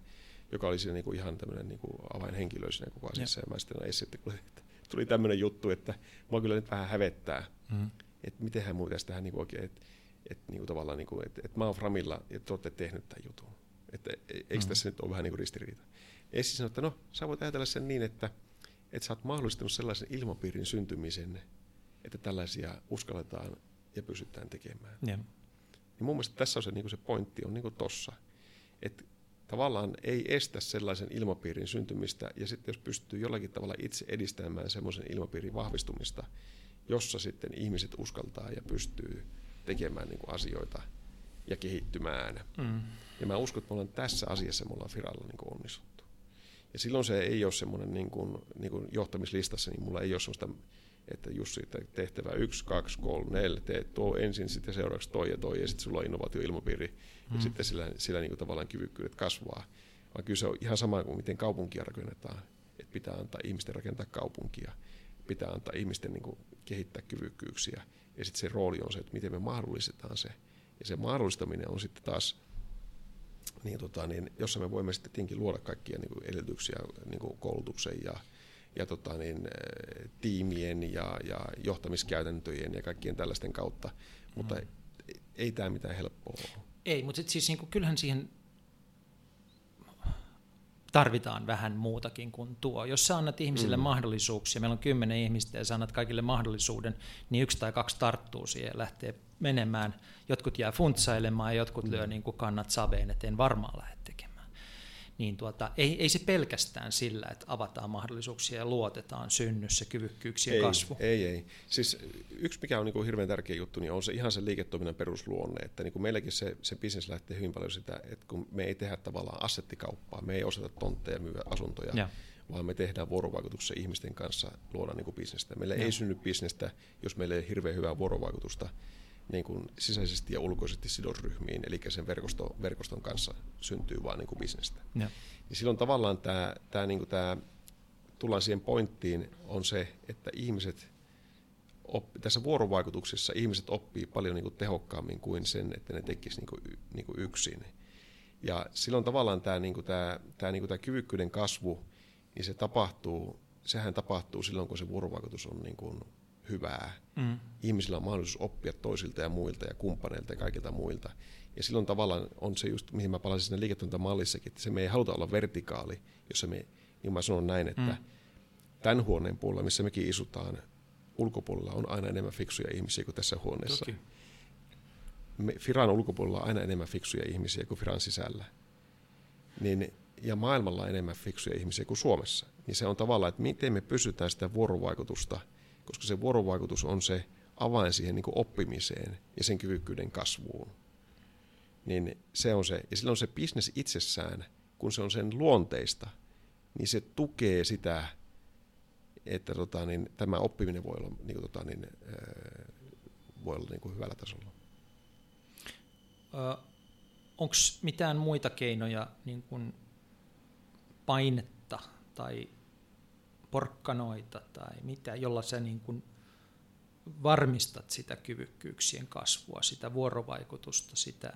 joka oli siinä niinku ihan tämmöinen niinku avainhenkilö siinä koko asiassa. Ja, ja mä sitten no Essi, että tuli tämmöinen juttu, että mua kyllä nyt vähän hävettää, mm. että mitenhän pitäisi tähän niinku oikein, että et, niinku tavallaan, niinku, että et mä oon Framilla ja te olette tehnyt tämän jutun. Että e, eikö mm. tässä nyt ole vähän niinku ristiriita? Essi sanoi, että no sä voit ajatella sen niin, että, että sä oot mahdollistanut sellaisen ilmapiirin syntymisen, että tällaisia uskalletaan ja pysytään tekemään. Ja. Niin mun mielestä tässä on se, niin se pointti on niin tossa, että tavallaan ei estä sellaisen ilmapiirin syntymistä, ja sitten jos pystyy jollakin tavalla itse edistämään semmoisen ilmapiirin vahvistumista, jossa sitten ihmiset uskaltaa ja pystyy tekemään niin asioita ja kehittymään. Mm. Ja mä uskon, että me ollaan tässä asiassa, me ollaan Firalla niin onnistuttu. Ja silloin se ei ole semmoinen niin kuin, niin kuin johtamislistassa, niin mulla ei ole semmoista että Jussi, tehtävä 1, 2, 3, 4, teet tuo ensin, sitten seuraavaksi toi ja toi, ja sitten sulla on innovaatioilmapiiri, mm. ja sitten sillä, sillä niin kuin tavallaan kyvykkyydet kasvaa. Vaan kyllä se on ihan sama kuin miten kaupunkia rakennetaan, että pitää antaa ihmisten rakentaa kaupunkia, pitää antaa ihmisten niin kuin kehittää kyvykkyyksiä, ja sitten se rooli on se, että miten me mahdollistetaan se. Ja se mahdollistaminen on sitten taas, niin tota, niin, jossa me voimme sitten tietenkin luoda kaikkia niin kuin edellytyksiä niin kuin koulutuksen ja ja tota, niin, eh, tiimien ja, ja johtamiskäytäntöjen ja kaikkien tällaisten kautta, mutta mm. ei, ei tämä mitään helppoa ole. Ei, mutta siis niin kuin, kyllähän siihen tarvitaan vähän muutakin kuin tuo. Jos sä annat ihmisille mm. mahdollisuuksia, meillä on kymmenen ihmistä ja sä annat kaikille mahdollisuuden, niin yksi tai kaksi tarttuu siihen ja lähtee menemään. Jotkut jää funtsailemaan ja jotkut mm. lyö niin kuin kannat saveen, että en varmaan lähde tekemään niin tuota, ei, ei se pelkästään sillä, että avataan mahdollisuuksia ja luotetaan synnyssä kyvykkyyksien ei, kasvu. Ei, ei. Siis yksi mikä on niin kuin hirveän tärkeä juttu, niin on se ihan se liiketoiminnan perusluonne, että niin kuin meilläkin se, se bisnes lähtee hyvin paljon sitä, että kun me ei tehdä tavallaan assettikauppaa, me ei osata tontteja myydä asuntoja, ja vaan me tehdään vuorovaikutuksessa ihmisten kanssa, luoda niin kuin bisnestä. Meillä ja. ei synny bisnestä, jos meillä ei ole hirveän hyvää vuorovaikutusta niin kuin sisäisesti ja ulkoisesti sidosryhmiin, eli sen verkosto, verkoston kanssa syntyy vain niin kuin bisnestä. Ja. Niin silloin tavallaan tämä, tämä, niin kuin tämä, tullaan siihen pointtiin, on se, että ihmiset, oppi, tässä vuorovaikutuksessa ihmiset oppii paljon niin kuin tehokkaammin kuin sen, että ne tekisivät niin kuin, niin kuin yksin. Ja silloin tavallaan tämä, niin kuin tämä, tämä, niin kuin tämä kyvykkyyden kasvu, niin se tapahtuu, sehän tapahtuu silloin, kun se vuorovaikutus on niin kuin hyvää. Mm. Ihmisillä on mahdollisuus oppia toisilta ja muilta ja kumppaneilta ja kaikilta muilta. Ja silloin tavallaan on se just, mihin mä palasin siinä liiketoimintamallissakin, että se me ei haluta olla vertikaali, jossa me, niin mä sanon näin, että mm. tämän huoneen puolella, missä mekin isutaan, ulkopuolella on aina enemmän fiksuja ihmisiä kuin tässä huoneessa. Toki. Me, Firan ulkopuolella on aina enemmän fiksuja ihmisiä kuin Firan sisällä. Niin, ja maailmalla on enemmän fiksuja ihmisiä kuin Suomessa. Niin se on tavallaan, että miten me pysytään sitä vuorovaikutusta – koska se vuorovaikutus on se avain siihen niin oppimiseen ja sen kyvykkyyden kasvuun. Niin se on se. Ja silloin se bisnes itsessään, kun se on sen luonteista, niin se tukee sitä, että tota, niin, tämä oppiminen voi olla, niin tota, niin, voi olla niin kuin hyvällä tasolla. Onko mitään muita keinoja niin kuin painetta tai porkkanoita tai mitä, jolla sä niin kuin varmistat sitä kyvykkyyksien kasvua, sitä vuorovaikutusta, sitä,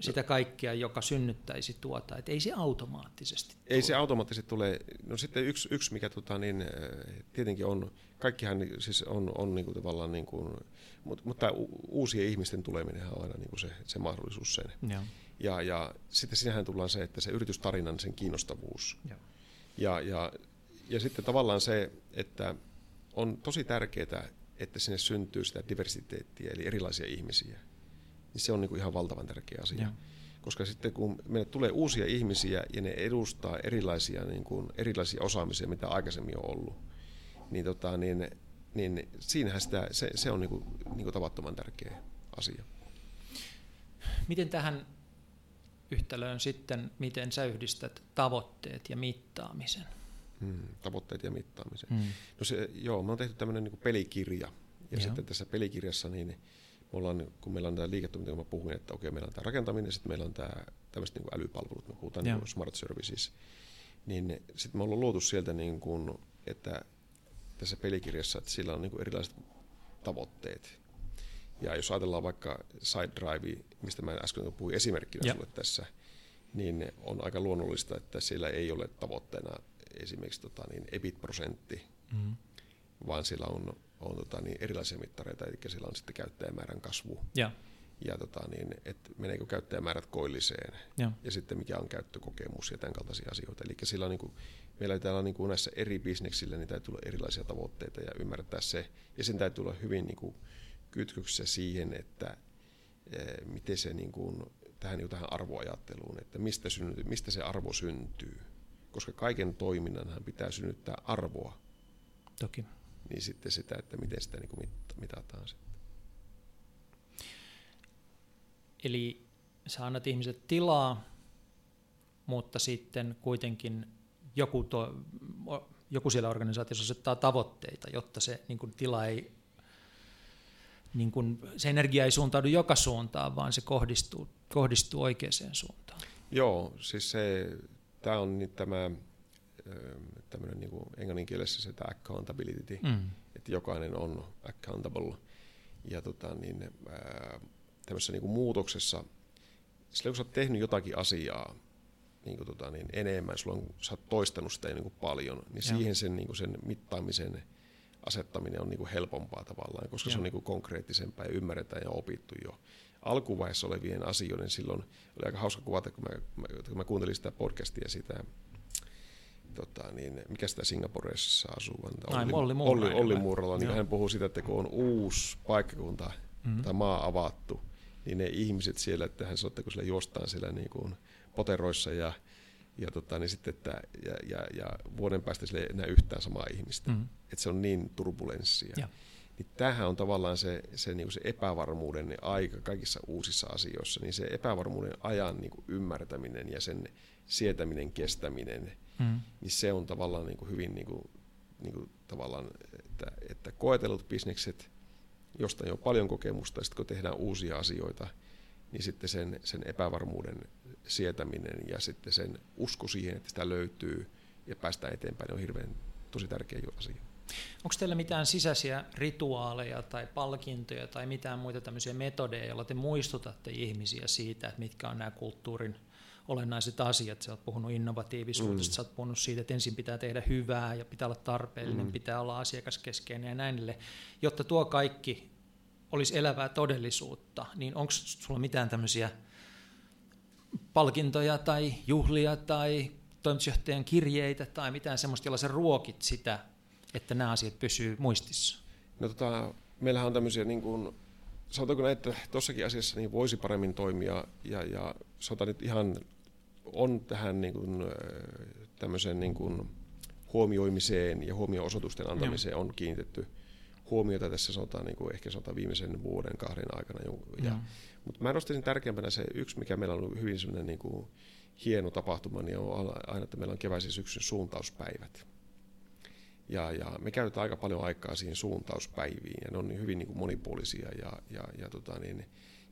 sitä kaikkea, joka synnyttäisi tuota, että ei se automaattisesti Ei tule. se automaattisesti tule. No sitten yksi, yksi mikä tota, niin, äh, tietenkin on, kaikkihan siis on, on niin kuin tavallaan, niin kuin, mutta, mutta uusien ihmisten tuleminen on aina niin kuin se, se mahdollisuus sen. Ja. Ja, ja sitten sinähän tullaan se, että se yritystarinan sen kiinnostavuus. Ja, ja, ja ja sitten tavallaan se, että on tosi tärkeää, että sinne syntyy sitä diversiteettiä, eli erilaisia ihmisiä. Niin se on niin kuin ihan valtavan tärkeä asia. Ja. Koska sitten kun meille tulee uusia ihmisiä ja ne edustaa erilaisia, niin kuin, erilaisia osaamisia, mitä aikaisemmin on ollut, niin, tota, niin, niin siinähän sitä, se, se on niin kuin, niin kuin tavattoman tärkeä asia. Miten tähän yhtälöön sitten, miten sä yhdistät tavoitteet ja mittaamisen? Hmm, tavoitteet ja mittaamisen. Hmm. No se, joo, me on tehty tämmöinen niin pelikirja. Ja joo. sitten tässä pelikirjassa, niin me ollaan, kun meillä on tämä liiketoiminta, kun mä puhuin, että okei, meillä on tämä rakentaminen, sitten meillä on tämä tämmöiset niin älypalvelut, me puhutaan niin smart services, niin sitten me ollaan luotu sieltä, niin kuin, että tässä pelikirjassa, että sillä on niin erilaiset tavoitteet. Ja jos ajatellaan vaikka side drive, mistä mä äsken puhuin esimerkkinä ja. sulle tässä, niin on aika luonnollista, että siellä ei ole tavoitteena esimerkiksi tota, niin EBIT-prosentti, mm-hmm. vaan sillä on, on tota, niin erilaisia mittareita, eli sillä on sitten käyttäjämäärän kasvu. Ja, ja tota, niin, että meneekö käyttäjämäärät koilliseen, ja. ja sitten mikä on käyttökokemus ja tämän kaltaisia asioita. Eli sillä on, niin kuin, meillä täällä on niin kuin näissä eri bisneksillä, niin täytyy olla erilaisia tavoitteita ja ymmärtää se, ja sen täytyy olla hyvin niin kuin, kytköksessä siihen, että e, miten se niin kuin, tähän, niin tähän arvoajatteluun, että mistä, synny, mistä se arvo syntyy. Koska kaiken toiminnanhan pitää synnyttää arvoa. Toki. Niin sitten sitä, että miten sitä niin kuin mitataan sitten. Eli sä annat ihmiset tilaa, mutta sitten kuitenkin joku, to, joku siellä organisaatiossa asettaa tavoitteita, jotta se niin kuin, tila ei niin kun, se energia ei suuntaudu joka suuntaan, vaan se kohdistuu, kohdistuu oikeaan suuntaan. Joo, siis se, tämä on nyt tämä tämmöinen niin kuin englannin kielessä se tämä accountability, mm. että jokainen on accountable. Ja tota, niin, ää, tämmöisessä niin kuin muutoksessa, sillä kun sä oot tehnyt jotakin asiaa niin kuin tota, niin enemmän, sulla on, sä oot toistanut sitä niin kuin paljon, niin ja. siihen sen, niin kuin sen mittaamisen asettaminen on niin kuin helpompaa tavallaan, koska Joo. se on niin kuin konkreettisempaa ja ymmärretään ja opittu jo. Alkuvaiheessa olevien asioiden silloin oli aika hauska kuvata, kun mä, kun mä kuuntelin sitä podcastia sitä, tota, niin, mikä sitä Singaporessa asuu? Olli, Olli, Olli, Olli Muurala, niin hän puhuu siitä, että kun on uusi paikkakunta mm-hmm. tai maa avattu, niin ne ihmiset siellä, että hän sanoo, että kun siellä juostaan siellä niin kuin poteroissa ja ja, tota, niin sitten, että, ja, ja, ja vuoden päästä sille ei enää yhtään samaa ihmistä. Mm-hmm. Että se on niin turbulenssia. Ja. Niin tämähän on tavallaan se, se, niin se epävarmuuden aika kaikissa uusissa asioissa, niin se epävarmuuden ajan niin kuin ymmärtäminen ja sen sietäminen, kestäminen, mm. niin se on tavallaan niin kuin hyvin niin kuin, niin kuin tavallaan, että, että koetellut bisnekset, josta on paljon kokemusta, ja sitten kun tehdään uusia asioita, niin sitten sen, sen epävarmuuden sietäminen ja sitten sen usko siihen, että sitä löytyy ja päästään eteenpäin, on hirveän tosi tärkeä asia. Onko teillä mitään sisäisiä rituaaleja tai palkintoja tai mitään muita tämmöisiä metodeja, joilla te muistutatte ihmisiä siitä, että mitkä on nämä kulttuurin olennaiset asiat. Sä oot puhunut innovatiivisuudesta, mm. sä oot puhunut siitä, että ensin pitää tehdä hyvää ja pitää olla tarpeellinen, mm. pitää olla asiakaskeskeinen ja näin Jotta tuo kaikki olisi elävää todellisuutta, niin onko sulla mitään tämmöisiä palkintoja tai juhlia tai toimitusjohtajan kirjeitä tai mitään semmoista, jolla sä ruokit sitä, että nämä asiat pysyy muistissa? No tota, meillähän on tämmöisiä, niin kuin, sanotaanko näin, että tuossakin asiassa niin voisi paremmin toimia ja, ja sanotaan nyt ihan on tähän niin kuin, tämmöiseen niin kuin huomioimiseen ja huomio-osoitusten antamiseen on kiinnitetty huomiota tässä sanotaan, niin kuin ehkä sanotaan viimeisen vuoden kahden aikana. Ja, mutta mä nostaisin tärkeimpänä se yksi, mikä meillä on ollut hyvin niin kuin hieno tapahtuma, niin on aina, että meillä on keväisen syksyn suuntauspäivät. Ja, ja me käytetään aika paljon aikaa siihen suuntauspäiviin, ja ne on hyvin niin kuin monipuolisia, ja, ja, ja, tota niin,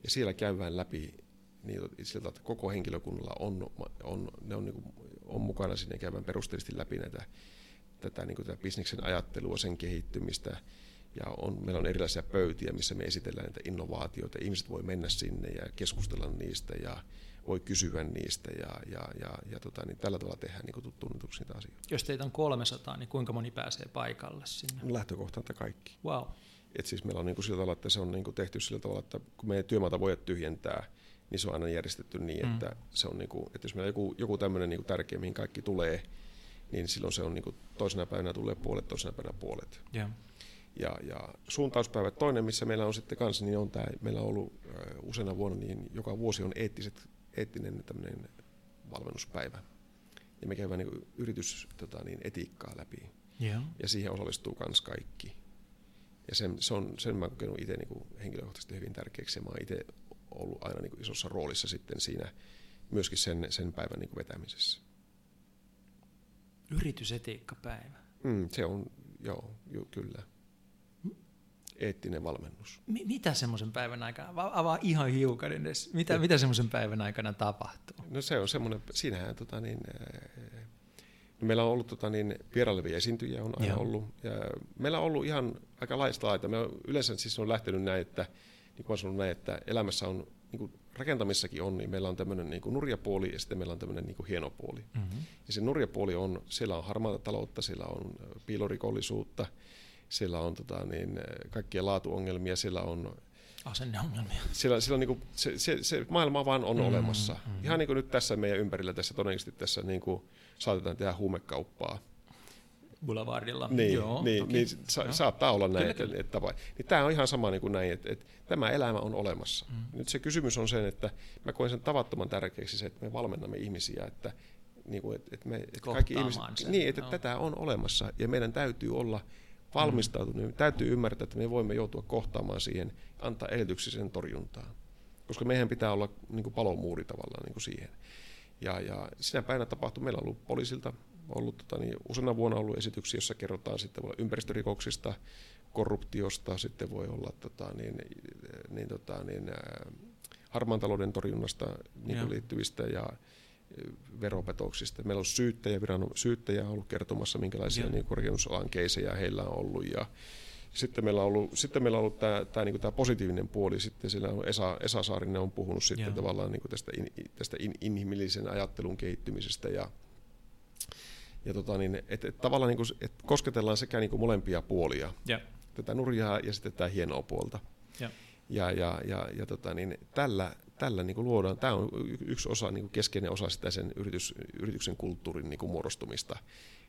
ja siellä käydään läpi niin siltä, että koko henkilökunnalla on, on, ne on, niin kuin, on mukana sinne käydään perusteellisesti läpi näitä, tätä, niin kuin tätä bisneksen ajattelua, sen kehittymistä, ja on, meillä on erilaisia pöytiä, missä me esitellään näitä innovaatioita. Ihmiset voi mennä sinne ja keskustella niistä ja voi kysyä niistä ja, ja, ja, ja tota, niin tällä tavalla tehdään niin tunnetuksi niitä asioita. Jos teitä on 300, niin kuinka moni pääsee paikalle sinne? Lähtökohta, että kaikki. Wow. Et siis meillä on niin kuin sillä tavalla, että se on niin kuin tehty sillä tavalla, että kun meidän työmaata voi tyhjentää, niin se on aina järjestetty niin, mm. että, se on niin kuin, että jos meillä on joku, joku tämmöinen niin tärkeä, mihin kaikki tulee, niin silloin se on niin kuin, toisena päivänä tulee puolet, toisena päivänä puolet. Yeah. Ja, ja suuntauspäivät toinen, missä meillä on sitten kanssa, niin on tämä, meillä on ollut äh, useana vuonna, niin joka vuosi on eettiset, eettinen tämmöinen valmennuspäivä. Ja me käydään niin yritys tota, niin etiikkaa läpi. Yeah. Ja siihen osallistuu myös kaikki. Ja sen, se on, sen mä kokenut itse niin henkilökohtaisesti hyvin tärkeäksi ja mä oon itse ollut aina niin isossa roolissa sitten siinä myöskin sen, sen päivän niin vetämisessä. Yritysetiikkapäivä. Mm, se on, joo, ju, kyllä. Eettinen valmennus. M- mitä semmoisen päivän aikana, avaa ihan hiukan edes, mitä, mitä semmoisen päivän aikana tapahtuu? No se on semmoinen, siinähän tota niin, no meillä on ollut tota niin, vierailevia esiintyjiä on aina Joo. ollut. Ja meillä on ollut ihan aika laista laita. Me on, yleensä siis on lähtenyt näin, että niin kuin sanonut näin, että elämässä on niin kuin rakentamissakin on, niin meillä on tämmöinen niin kuin nurjapuoli ja sitten meillä on tämmöinen niin kuin hieno puoli. Mm-hmm. Ja se nurjapuoli on, siellä on harmaata taloutta, siellä on piilorikollisuutta, siellä on tota, niin, kaikkia laatuongelmia, siellä on asenneongelmia. Siellä, siellä niin kuin, se, se, se, maailma vaan on mm, olemassa. Mm. Ihan niin kuin nyt tässä meidän ympärillä, tässä todennäköisesti tässä niin kuin, saatetaan tehdä huumekauppaa Boulevardilla. Niin, Joo, niin, niin sa- saattaa olla näin. Että, että, niin tämä on ihan sama niin kuin näin, että, että tämä elämä on olemassa. Mm. Nyt se kysymys on se, että mä koen sen tavattoman tärkeäksi se, että me valmennamme ihmisiä, että, niin kuin, että, että, me, että kaikki ihmiset, sen. niin, että, että tätä on olemassa ja meidän täytyy olla valmistautunut. Mm. Täytyy ymmärtää, että me voimme joutua kohtaamaan siihen, antaa edellytyksiä sen torjuntaan. Koska meidän pitää olla niin kuin palomuuri tavallaan niin kuin siihen. Ja, ja sinä päivänä tapahtui, meillä on ollut poliisilta ollut tota, niin, useana vuonna ollut esityksiä, joissa kerrotaan sitten ympäristörikoksista, korruptiosta, sitten voi olla tota, niin, niin, tota, niin, harmaan talouden torjunnasta niin liittyvistä ja veropetoksista. Meillä on syyttäjä, viran, syyttäjä ollut kertomassa, minkälaisia niin rakennusalan keisejä heillä on ollut. Ja sitten meillä on ollut, sitten meillä on ollut tämä, tämä, niin tämä positiivinen puoli. Sitten siellä on Esa, Esa Saarinen on puhunut sitten Joo. tavallaan niin tästä, in, tästä in, inhimillisen ajattelun kehittymisestä ja ja tota niin, et, et tavallaan niin kuin, et kosketellaan sekä niin kuin molempia puolia, ja. tätä nurjaa ja sitten tätä hienoa puolta. Ja, ja, ja, ja, ja tota niin, tällä, tällä niin kuin luodaan, tämä on yksi osa, niin kuin keskeinen osa sitä sen yritys, yrityksen kulttuurin niin kuin muodostumista.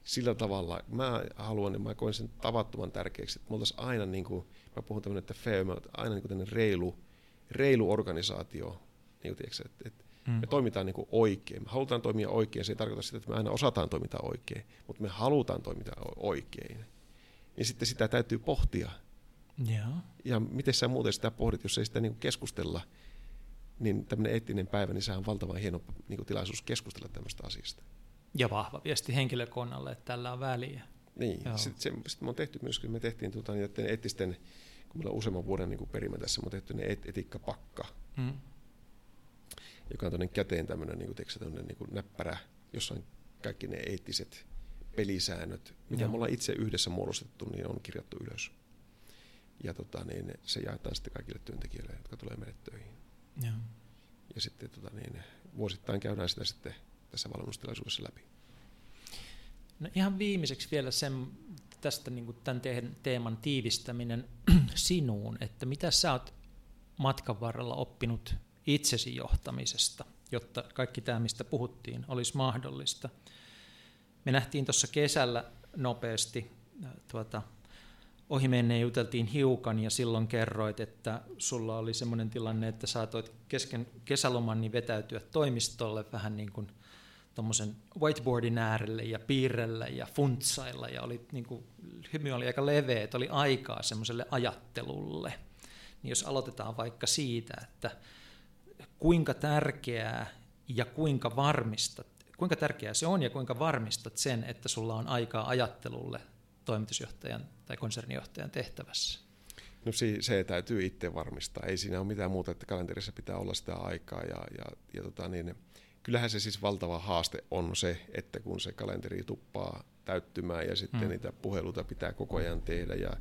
Sillä tavalla mä haluan ja mä koen sen tavattoman tärkeäksi, että me oltaisiin aina, niin kuin, mä puhun tämmöinen, että fair, aina niin kuin reilu, reilu organisaatio, niin kuin, tiedätkö, että, että Mm. Me toimitaan niin kuin oikein. Me halutaan toimia oikein. Se ei tarkoita sitä, että me aina osataan toimita oikein, mutta me halutaan toimita oikein. Niin sitten sitä täytyy pohtia. Yeah. Ja miten sä muuten sitä pohdit, jos ei sitä niin keskustella, niin tämmöinen eettinen päivä, niin sehän on valtavan hieno niin kuin tilaisuus keskustella tämmöistä asiasta. Ja vahva viesti henkilökunnalle, että tällä on väliä. Niin, sitten, se, sitten me on tehty myöskin, me tehtiin tuota, niiden eettisten, kun meillä on useamman vuoden niin perimä tässä, me on tehty ne et, etikkapakka. Mm joka on tämmöinen käteen tämmöinen, niin kuin, tämmöinen niin kuin näppärä, jossa on kaikki ne eettiset pelisäännöt, mitä Joo. me ollaan itse yhdessä muodostettu, niin on kirjattu ylös. Ja tota, niin se jaetaan sitten kaikille työntekijöille, jotka tulee meille töihin. Joo. Ja sitten tota, niin, vuosittain käydään sitä sitten tässä valmennustilaisuudessa läpi. No ihan viimeiseksi vielä sen, tästä niin kuin tämän teeman tiivistäminen sinuun, että mitä sä oot matkan varrella oppinut itsesi johtamisesta, jotta kaikki tämä, mistä puhuttiin, olisi mahdollista. Me nähtiin tuossa kesällä nopeasti, äh, tuota, ohi menneen juteltiin hiukan ja silloin kerroit, että sulla oli sellainen tilanne, että saatoit kesken kesäloman niin vetäytyä toimistolle vähän niin kuin tuommoisen whiteboardin äärelle ja piirrellä ja funtsailla ja oli, niin kuin, hymy oli aika leveä, että oli aikaa semmoiselle ajattelulle. Niin jos aloitetaan vaikka siitä, että kuinka tärkeää ja kuinka varmistat, kuinka tärkeää se on ja kuinka varmistat sen, että sulla on aikaa ajattelulle toimitusjohtajan tai konsernijohtajan tehtävässä? No se, se täytyy itse varmistaa. Ei siinä ole mitään muuta, että kalenterissa pitää olla sitä aikaa. Ja, ja, ja tota niin, kyllähän se siis valtava haaste on se, että kun se kalenteri tuppaa täyttymään ja sitten hmm. niitä puheluita pitää koko ajan tehdä ja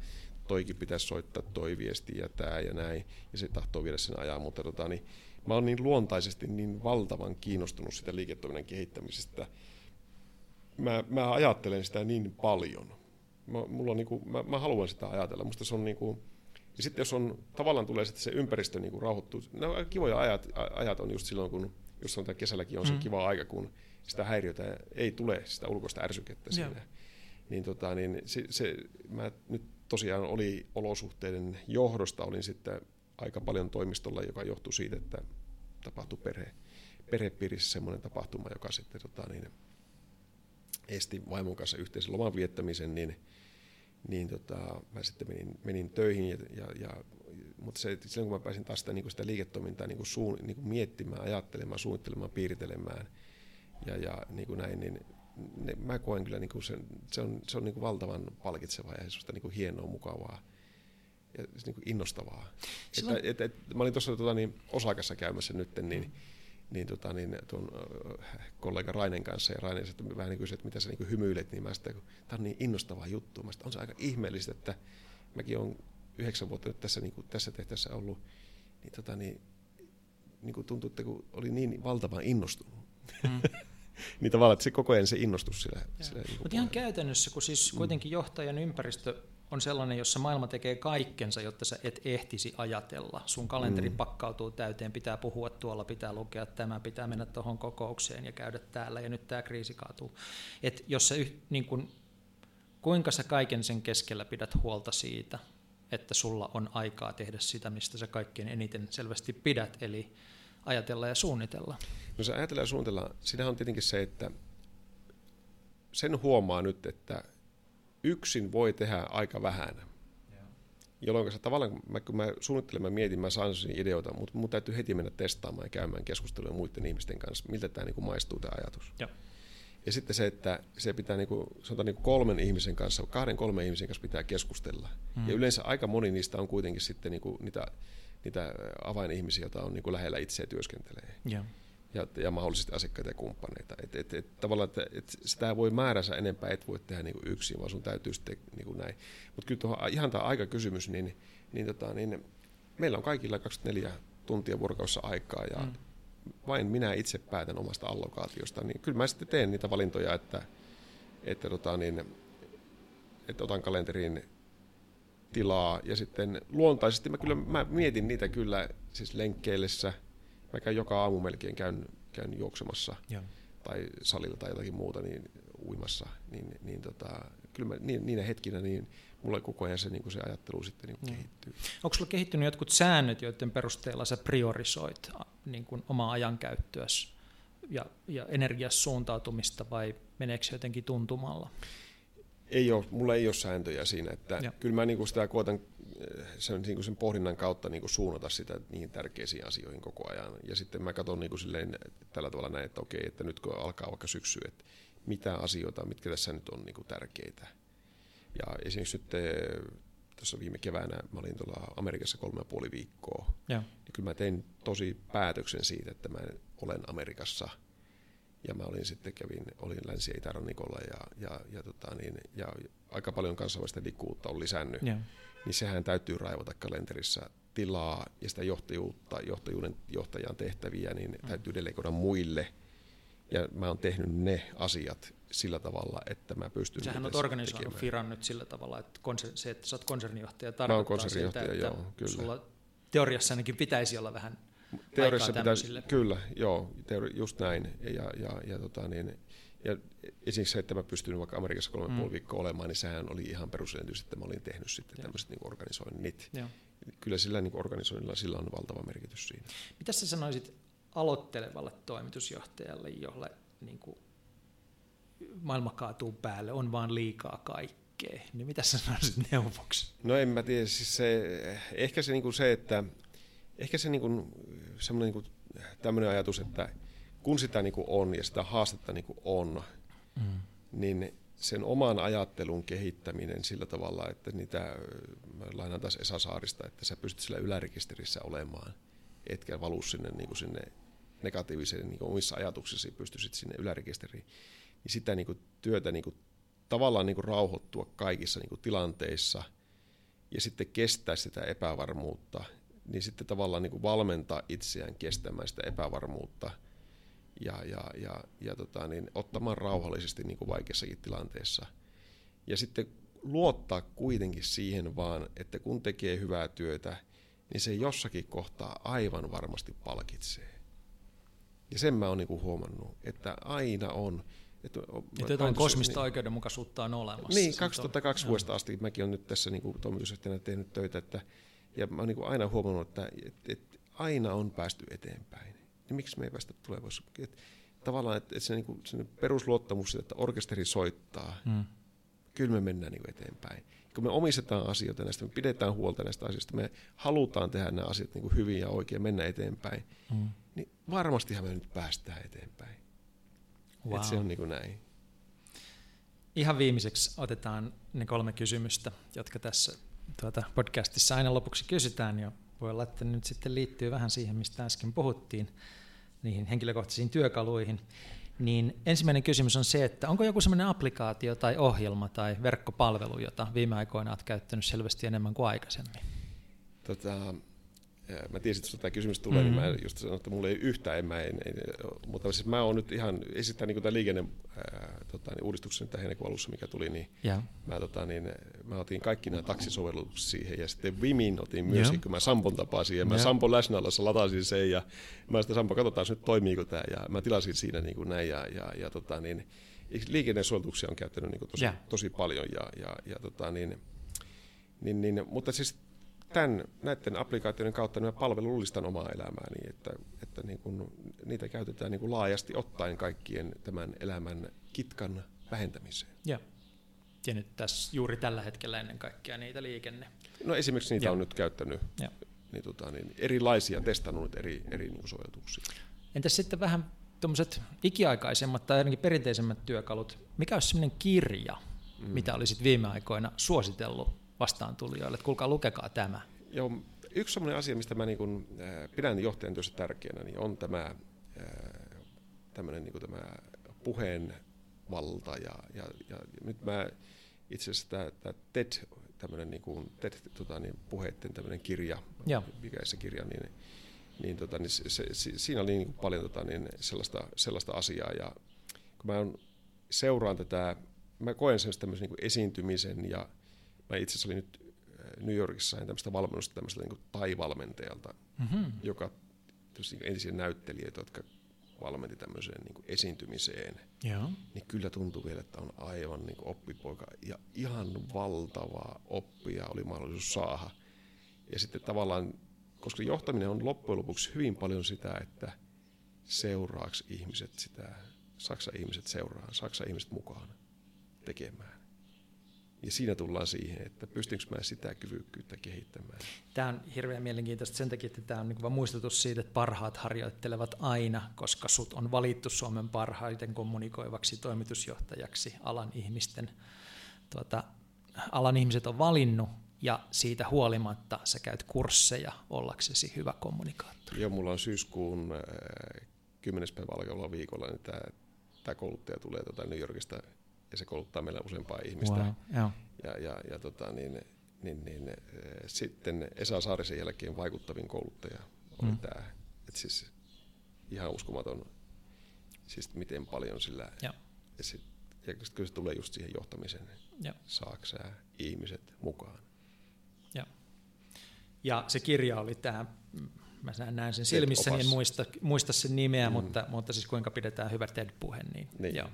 toikin pitäisi soittaa toi viesti ja tämä ja näin, ja se tahtoo viedä sen ajan, mutta tota, niin, mä oon niin luontaisesti niin valtavan kiinnostunut sitä liiketoiminnan kehittämisestä. Mä, mä ajattelen sitä niin paljon. Mä, mulla on niinku, mä, mä haluan sitä ajatella. Musta se on niinku, ja sitten jos on, tavallaan tulee sitten se ympäristö niinku rauhoittuu. No, kivoja ajat, ajat on just silloin, kun just on kesälläkin on se mm. kiva aika, kun sitä häiriötä ei tule, sitä ulkoista ärsykettä siinä. Yeah. Niin, tota, niin se, se, mä nyt tosiaan oli olosuhteiden johdosta, olin sitten aika paljon toimistolla, joka johtui siitä, että tapahtui perhe, perhepiirissä semmoinen tapahtuma, joka sitten tota, niin, esti vaimon kanssa yhteisen loman viettämisen, niin, niin tota, mä sitten menin, menin töihin, ja, ja, ja, mutta se, silloin kun mä pääsin taas sitä, niin kuin sitä liiketoimintaa niin kuin suun, niin kuin miettimään, ajattelemaan, suunnittelemaan, piiritelemään ja, ja niin kuin näin, niin ne, mä koen kyllä, niin kuin sen, se on, se on niin kuin valtavan palkitsevaa ja sellaista niin kuin hienoa, mukavaa ja niin kuin innostavaa. Silloin... Että, et, et, mä olin tuossa tota, niin, osakassa käymässä nyt, niin, mm. Niin, tota, niin tuon äh, kollega Rainen kanssa, ja Rainen sitten vähän niin kysyi, että mitä sä niin hymyilet, niin mä sitten, tämä on niin innostava juttu, mä sitten, on se aika ihmeellistä, että mäkin olen yhdeksän vuotta nyt tässä, niin kuin, tässä tehtävässä ollut, niin, tota, niin, niin kuin tuntuu, että kun oli niin valtavan innostunut. Mm. niin tavallaan, että se koko ajan se innostus sillä. sillä niin Mutta ihan käytännössä, kun siis mm. kuitenkin johtajan ympäristö on sellainen, jossa maailma tekee kaikkensa, jotta sä et ehtisi ajatella. Sun kalenteri mm. pakkautuu täyteen, pitää puhua tuolla, pitää lukea tämä, pitää mennä tuohon kokoukseen ja käydä täällä, ja nyt tämä kriisi kaatuu. Et jos sä, niin kun, kuinka sä kaiken sen keskellä pidät huolta siitä, että sulla on aikaa tehdä sitä, mistä sä kaikkein eniten selvästi pidät, eli ajatella ja suunnitella? No se ajatella ja suunnitella, siinä on tietenkin se, että sen huomaa nyt, että yksin voi tehdä aika vähän. Jolloin se tavallaan, mä, kun mä suunnittelen, mä mietin, mä saan ideoita, mutta mun täytyy heti mennä testaamaan ja käymään keskustelua muiden ihmisten kanssa, miltä tämä niin maistuu tämä ajatus. Ja. ja sitten se, että se pitää niin kuin, sanotaan niin kuin kolmen ihmisen kanssa, kahden kolmen ihmisen kanssa pitää keskustella. Mm. Ja yleensä aika moni niistä on kuitenkin sitten niin kuin niitä, niitä avainihmisiä, joita on niin kuin lähellä itseä työskentelee. Ja ja, ja mahdollisesti asiakkaita ja kumppaneita. Et, et, et, tavallaan, että et sitä voi määränsä enempää, et voi tehdä niinku yksin, vaan sun täytyy sitten niinku näin. Mutta kyllä tuohon ihan tämä aikakysymys, niin, niin, tota, niin meillä on kaikilla 24 tuntia vuorokaudessa aikaa ja mm. vain minä itse päätän omasta allokaatiosta, niin kyllä mä sitten teen niitä valintoja, että, että, tota, niin, että otan kalenteriin tilaa ja sitten luontaisesti mä kyllä mä mietin niitä kyllä siis lenkkeillessä – mä käyn joka aamu melkein käyn, käyn juoksemassa ja. tai salilla tai jotakin muuta niin uimassa, niin, niin tota, kyllä mä, niin, niinä hetkinä niin mulla koko ajan se, niin se ajattelu sitten niin mm. kehittyy. Onko sulla kehittynyt jotkut säännöt, joiden perusteella sä priorisoit niin kuin omaa ajankäyttöäsi ja, ja energias suuntautumista vai meneekö se jotenkin tuntumalla? Ei ole, mulla ei ole sääntöjä siinä, että ja. kyllä mä niin kuin sitä koetan sen, niin kuin sen pohdinnan kautta niin kuin suunnata sitä niihin tärkeisiin asioihin koko ajan. Ja sitten mä katson niin kuin silleen, tällä tavalla näin, että okei, että nyt kun alkaa vaikka syksy, että mitä asioita, mitkä tässä nyt on niin kuin tärkeitä. Ja esimerkiksi nyt eh, tuossa viime keväänä mä olin tuolla Amerikassa kolme ja puoli viikkoa. Ja. Niin kyllä mä tein tosi päätöksen siitä, että mä olen Amerikassa. Ja mä olin sitten kävin, olin Länsi- ja Itärannikolla ja, ja, ja, tota niin, ja aika paljon kansainvälistä liikkuvuutta on lisännyt. Ja niin sehän täytyy raivata kalenterissa tilaa ja sitä johtajuutta, johtajuuden johtajan tehtäviä, niin mm. täytyy delegoida muille. Ja mä oon tehnyt ne asiat sillä tavalla, että mä pystyn Sähän olet organisoinut. Firan nyt sillä tavalla, että se, että sä oot konsernijohtaja, tarkoittaa konsernijohtaja, sitä, että joo, kyllä. sulla teoriassa ainakin pitäisi olla vähän Teoriassa pitäisi, kyllä, joo, teori, just näin. Ja, ja, ja, tota, niin, ja esimerkiksi se, että mä pystyin vaikka Amerikassa kolme mm. puoli viikkoa olemaan, niin sehän oli ihan perusedellytys, että mä olin tehnyt sitten tämmöiset niin organisoinnit. Joo. Kyllä sillä niin organisoinnilla sillä on valtava merkitys siinä. Mitä sä sanoisit aloittelevalle toimitusjohtajalle, jolle niin kuin maailma kaatuu päälle, on vaan liikaa kaikkea, niin mitä sä sanoisit neuvoksi? No en mä tiedä, siis se, ehkä se, niin kuin se että ehkä se niin kuin, semmoinen niin kuin, tämmöinen ajatus, että kun sitä niin kuin on ja sitä haastetta niin kuin on, mm. niin sen oman ajattelun kehittäminen sillä tavalla, että niitä, mä lainaan taas Esa Saarista, että sä pystyt sillä ylärekisterissä olemaan, etkä valu sinne, niin kuin sinne negatiiviseen niin kuin omissa ajatuksissa pystyisit sinne ylärekisteriin, niin sitä niin kuin työtä niin kuin, tavallaan niin kuin rauhoittua kaikissa niin kuin tilanteissa ja sitten kestää sitä epävarmuutta, niin sitten tavallaan niin kuin valmentaa itseään kestämään sitä epävarmuutta – ja, ja, ja, ja tota, niin, ottamaan rauhallisesti niin kuin vaikeassakin tilanteessa. Ja sitten luottaa kuitenkin siihen vaan, että kun tekee hyvää työtä, niin se jossakin kohtaa aivan varmasti palkitsee. Ja sen mä oon niin huomannut, että aina on. Että, että jotain kosmista niin, oikeudenmukaisuutta on olemassa. Niin, 2002 vuodesta asti mäkin olen nyt tässä niin toimitusjohtajana tehnyt töitä, että, ja mä oon niin aina huomannut, että, että, että aina on päästy eteenpäin niin miksi me ei päästä tulevaisuuteen? tavallaan, että, että se, niin kuin, se perusluottamus, että orkesteri soittaa, mm. kyllä me mennään niin eteenpäin. Kun me omistetaan asioita näistä, me pidetään huolta näistä asioista, me halutaan tehdä nämä asiat niin hyvin ja oikein, mennä eteenpäin, mm. niin varmastihan me nyt päästään eteenpäin. Wow. Et se on niin kuin näin. Ihan viimeiseksi otetaan ne kolme kysymystä, jotka tässä tuota podcastissa aina lopuksi kysytään, ja voi olla, että nyt sitten liittyy vähän siihen, mistä äsken puhuttiin, niihin henkilökohtaisiin työkaluihin. Niin ensimmäinen kysymys on se, että onko joku sellainen applikaatio tai ohjelma tai verkkopalvelu, jota viime aikoina olet käyttänyt selvästi enemmän kuin aikaisemmin? Tota, mä tiesin, että tämä kysymys tulee, mm-hmm. niin mä just sanoin, että mulla ei yhtään, en, mä en, en, mutta siis mä oon nyt ihan esittää niin tämä liikenne ää, tota, niin uudistuksen tämän heinäkuun alussa, mikä tuli, niin, yeah. mä, tota, niin mä otin kaikki nämä taksisovellukset siihen ja sitten Vimin otin myös, yeah. kun mä Sampon tapasin ja mä yeah. Sampon läsnäolossa latasin sen ja mä sitten Sampo, katsotaan nyt toimiiko tämä ja mä tilasin siinä niin kuin näin ja, ja, ja tota, niin, liikennesuojeltuksia on käyttänyt niin kuin tosi, yeah. tosi paljon ja, ja, ja tota, niin, niin, niin, mutta siis tämän, näiden applikaatioiden kautta niin palvelullistan omaa elämääni, että, että niin kuin, niitä käytetään niin kuin laajasti ottaen kaikkien tämän elämän kitkan vähentämiseen. Ja. ja nyt tässä juuri tällä hetkellä ennen kaikkea niitä liikenne. No esimerkiksi niitä ja. on nyt käyttänyt ja. Niin, tota, niin, erilaisia, testannut eri, eri niin sovellutuksia. Entäs sitten vähän tuommoiset ikiaikaisemmat tai ainakin perinteisemmät työkalut, mikä olisi sellainen kirja, mm. mitä olisit viime aikoina suositellut vastaantulijoille, että kuulkaa lukekaa tämä. Joo, yksi sellainen asia, mistä mä niin kun, äh, pidän johtajan työssä tärkeänä, niin on tämä, äh, tämmöinen, niin tämä puheen valta. Ja, ja, ja nyt mä itse asiassa tämä, tämä TED, tämmöinen niin kuin TED, tota, niin puheiden tämmöinen kirja, ja. mikä se kirja, niin, niin, tota, niin se, se, siinä oli niin paljon tota, niin sellaista, sellaista asiaa. Ja kun mä seuraan tätä, mä koen sen tämmöisen niin esiintymisen ja Mä itse asiassa olin nyt äh, New Yorkissa sain tämmöistä valmennusta tämmöistä niin tai-valmentajalta, mm-hmm. joka niin entisiä näyttelijöitä, jotka valmenti tämmöiseen niin kuin esiintymiseen, Joo. niin kyllä tuntuu vielä, että on aivan niin kuin oppipoika ja ihan valtavaa oppia oli mahdollisuus saada. Ja sitten tavallaan, koska johtaminen on loppujen lopuksi hyvin paljon sitä, että seuraaks ihmiset sitä, saksa ihmiset seuraa, saksa ihmiset mukaan tekemään. Ja siinä tullaan siihen, että pystynkö mä sitä kyvykkyyttä kehittämään. Tämä on hirveän mielenkiintoista sen takia, että tämä on niin muistutus siitä, että parhaat harjoittelevat aina, koska sut on valittu Suomen parhaiten kommunikoivaksi toimitusjohtajaksi alan ihmisten. Tuota, alan ihmiset on valinnut ja siitä huolimatta sä käyt kursseja ollaksesi hyvä kommunikaattori. Joo, mulla on syyskuun äh, 10. päivä alkavalla viikolla, niin tämä, tämä kouluttaja tulee tuota New Yorkista ja se kouluttaa meillä useampaa ihmistä. Wow, ja, ja, ja, ja tota, niin, niin, niin, eh, sitten Esa Saarisen jälkeen vaikuttavin kouluttaja oli mm. tämä. Et siis ihan uskomaton, siis miten paljon sillä... Ja. Ja, sit, ja kyllä se tulee just siihen johtamiseen, ja. saaksää ihmiset mukaan. Ja. ja se kirja oli tämä, mä näen sen silmissä, niin en muista, muista sen nimeä, mm. mutta, mutta siis kuinka pidetään hyvä TED-puhe. Niin, niin. Joo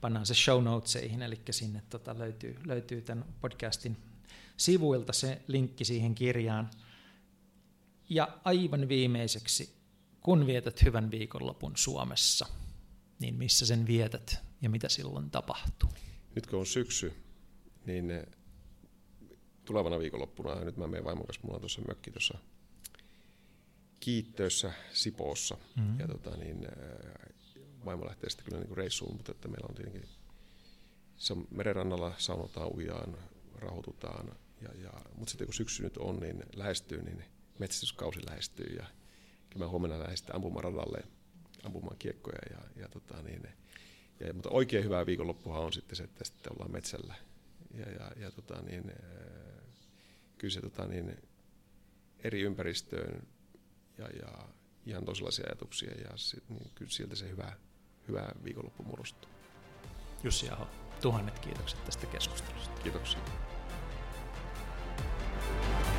pannaan se show notesihin, eli sinne tota löytyy, löytyy tämän podcastin sivuilta se linkki siihen kirjaan. Ja aivan viimeiseksi, kun vietät hyvän viikonlopun Suomessa, niin missä sen vietät ja mitä silloin tapahtuu? Nyt kun on syksy, niin tulevana viikonloppuna, nyt mä menen vaimon kanssa, mulla on tuossa mökki tuossa Kiittössä Sipoossa. Mm-hmm. Ja tota, niin, vaimo lähtee sitten kyllä niin reissuun, mutta että meillä on tietenkin se on merenrannalla, saunotaan, ujaan, rauhoitutaan. Ja, ja, mutta sitten kun syksy nyt on, niin lähestyy, niin metsästyskausi lähestyy ja mä huomenna lähden sitten ampumaradalle ampumaan kiekkoja. Ja, ja, tota, niin, ja, mutta oikein hyvää viikonloppuhan on sitten se, että sitten ollaan metsällä. Ja, ja, ja tota, niin, kyllä se tota, niin, eri ympäristöön ja, ja ihan toisenlaisia ajatuksia ja sit, niin kyllä sieltä se hyvä, hyvää viikonloppumurusta. Jussi Aho, tuhannet kiitokset tästä keskustelusta. Kiitoksia. thank you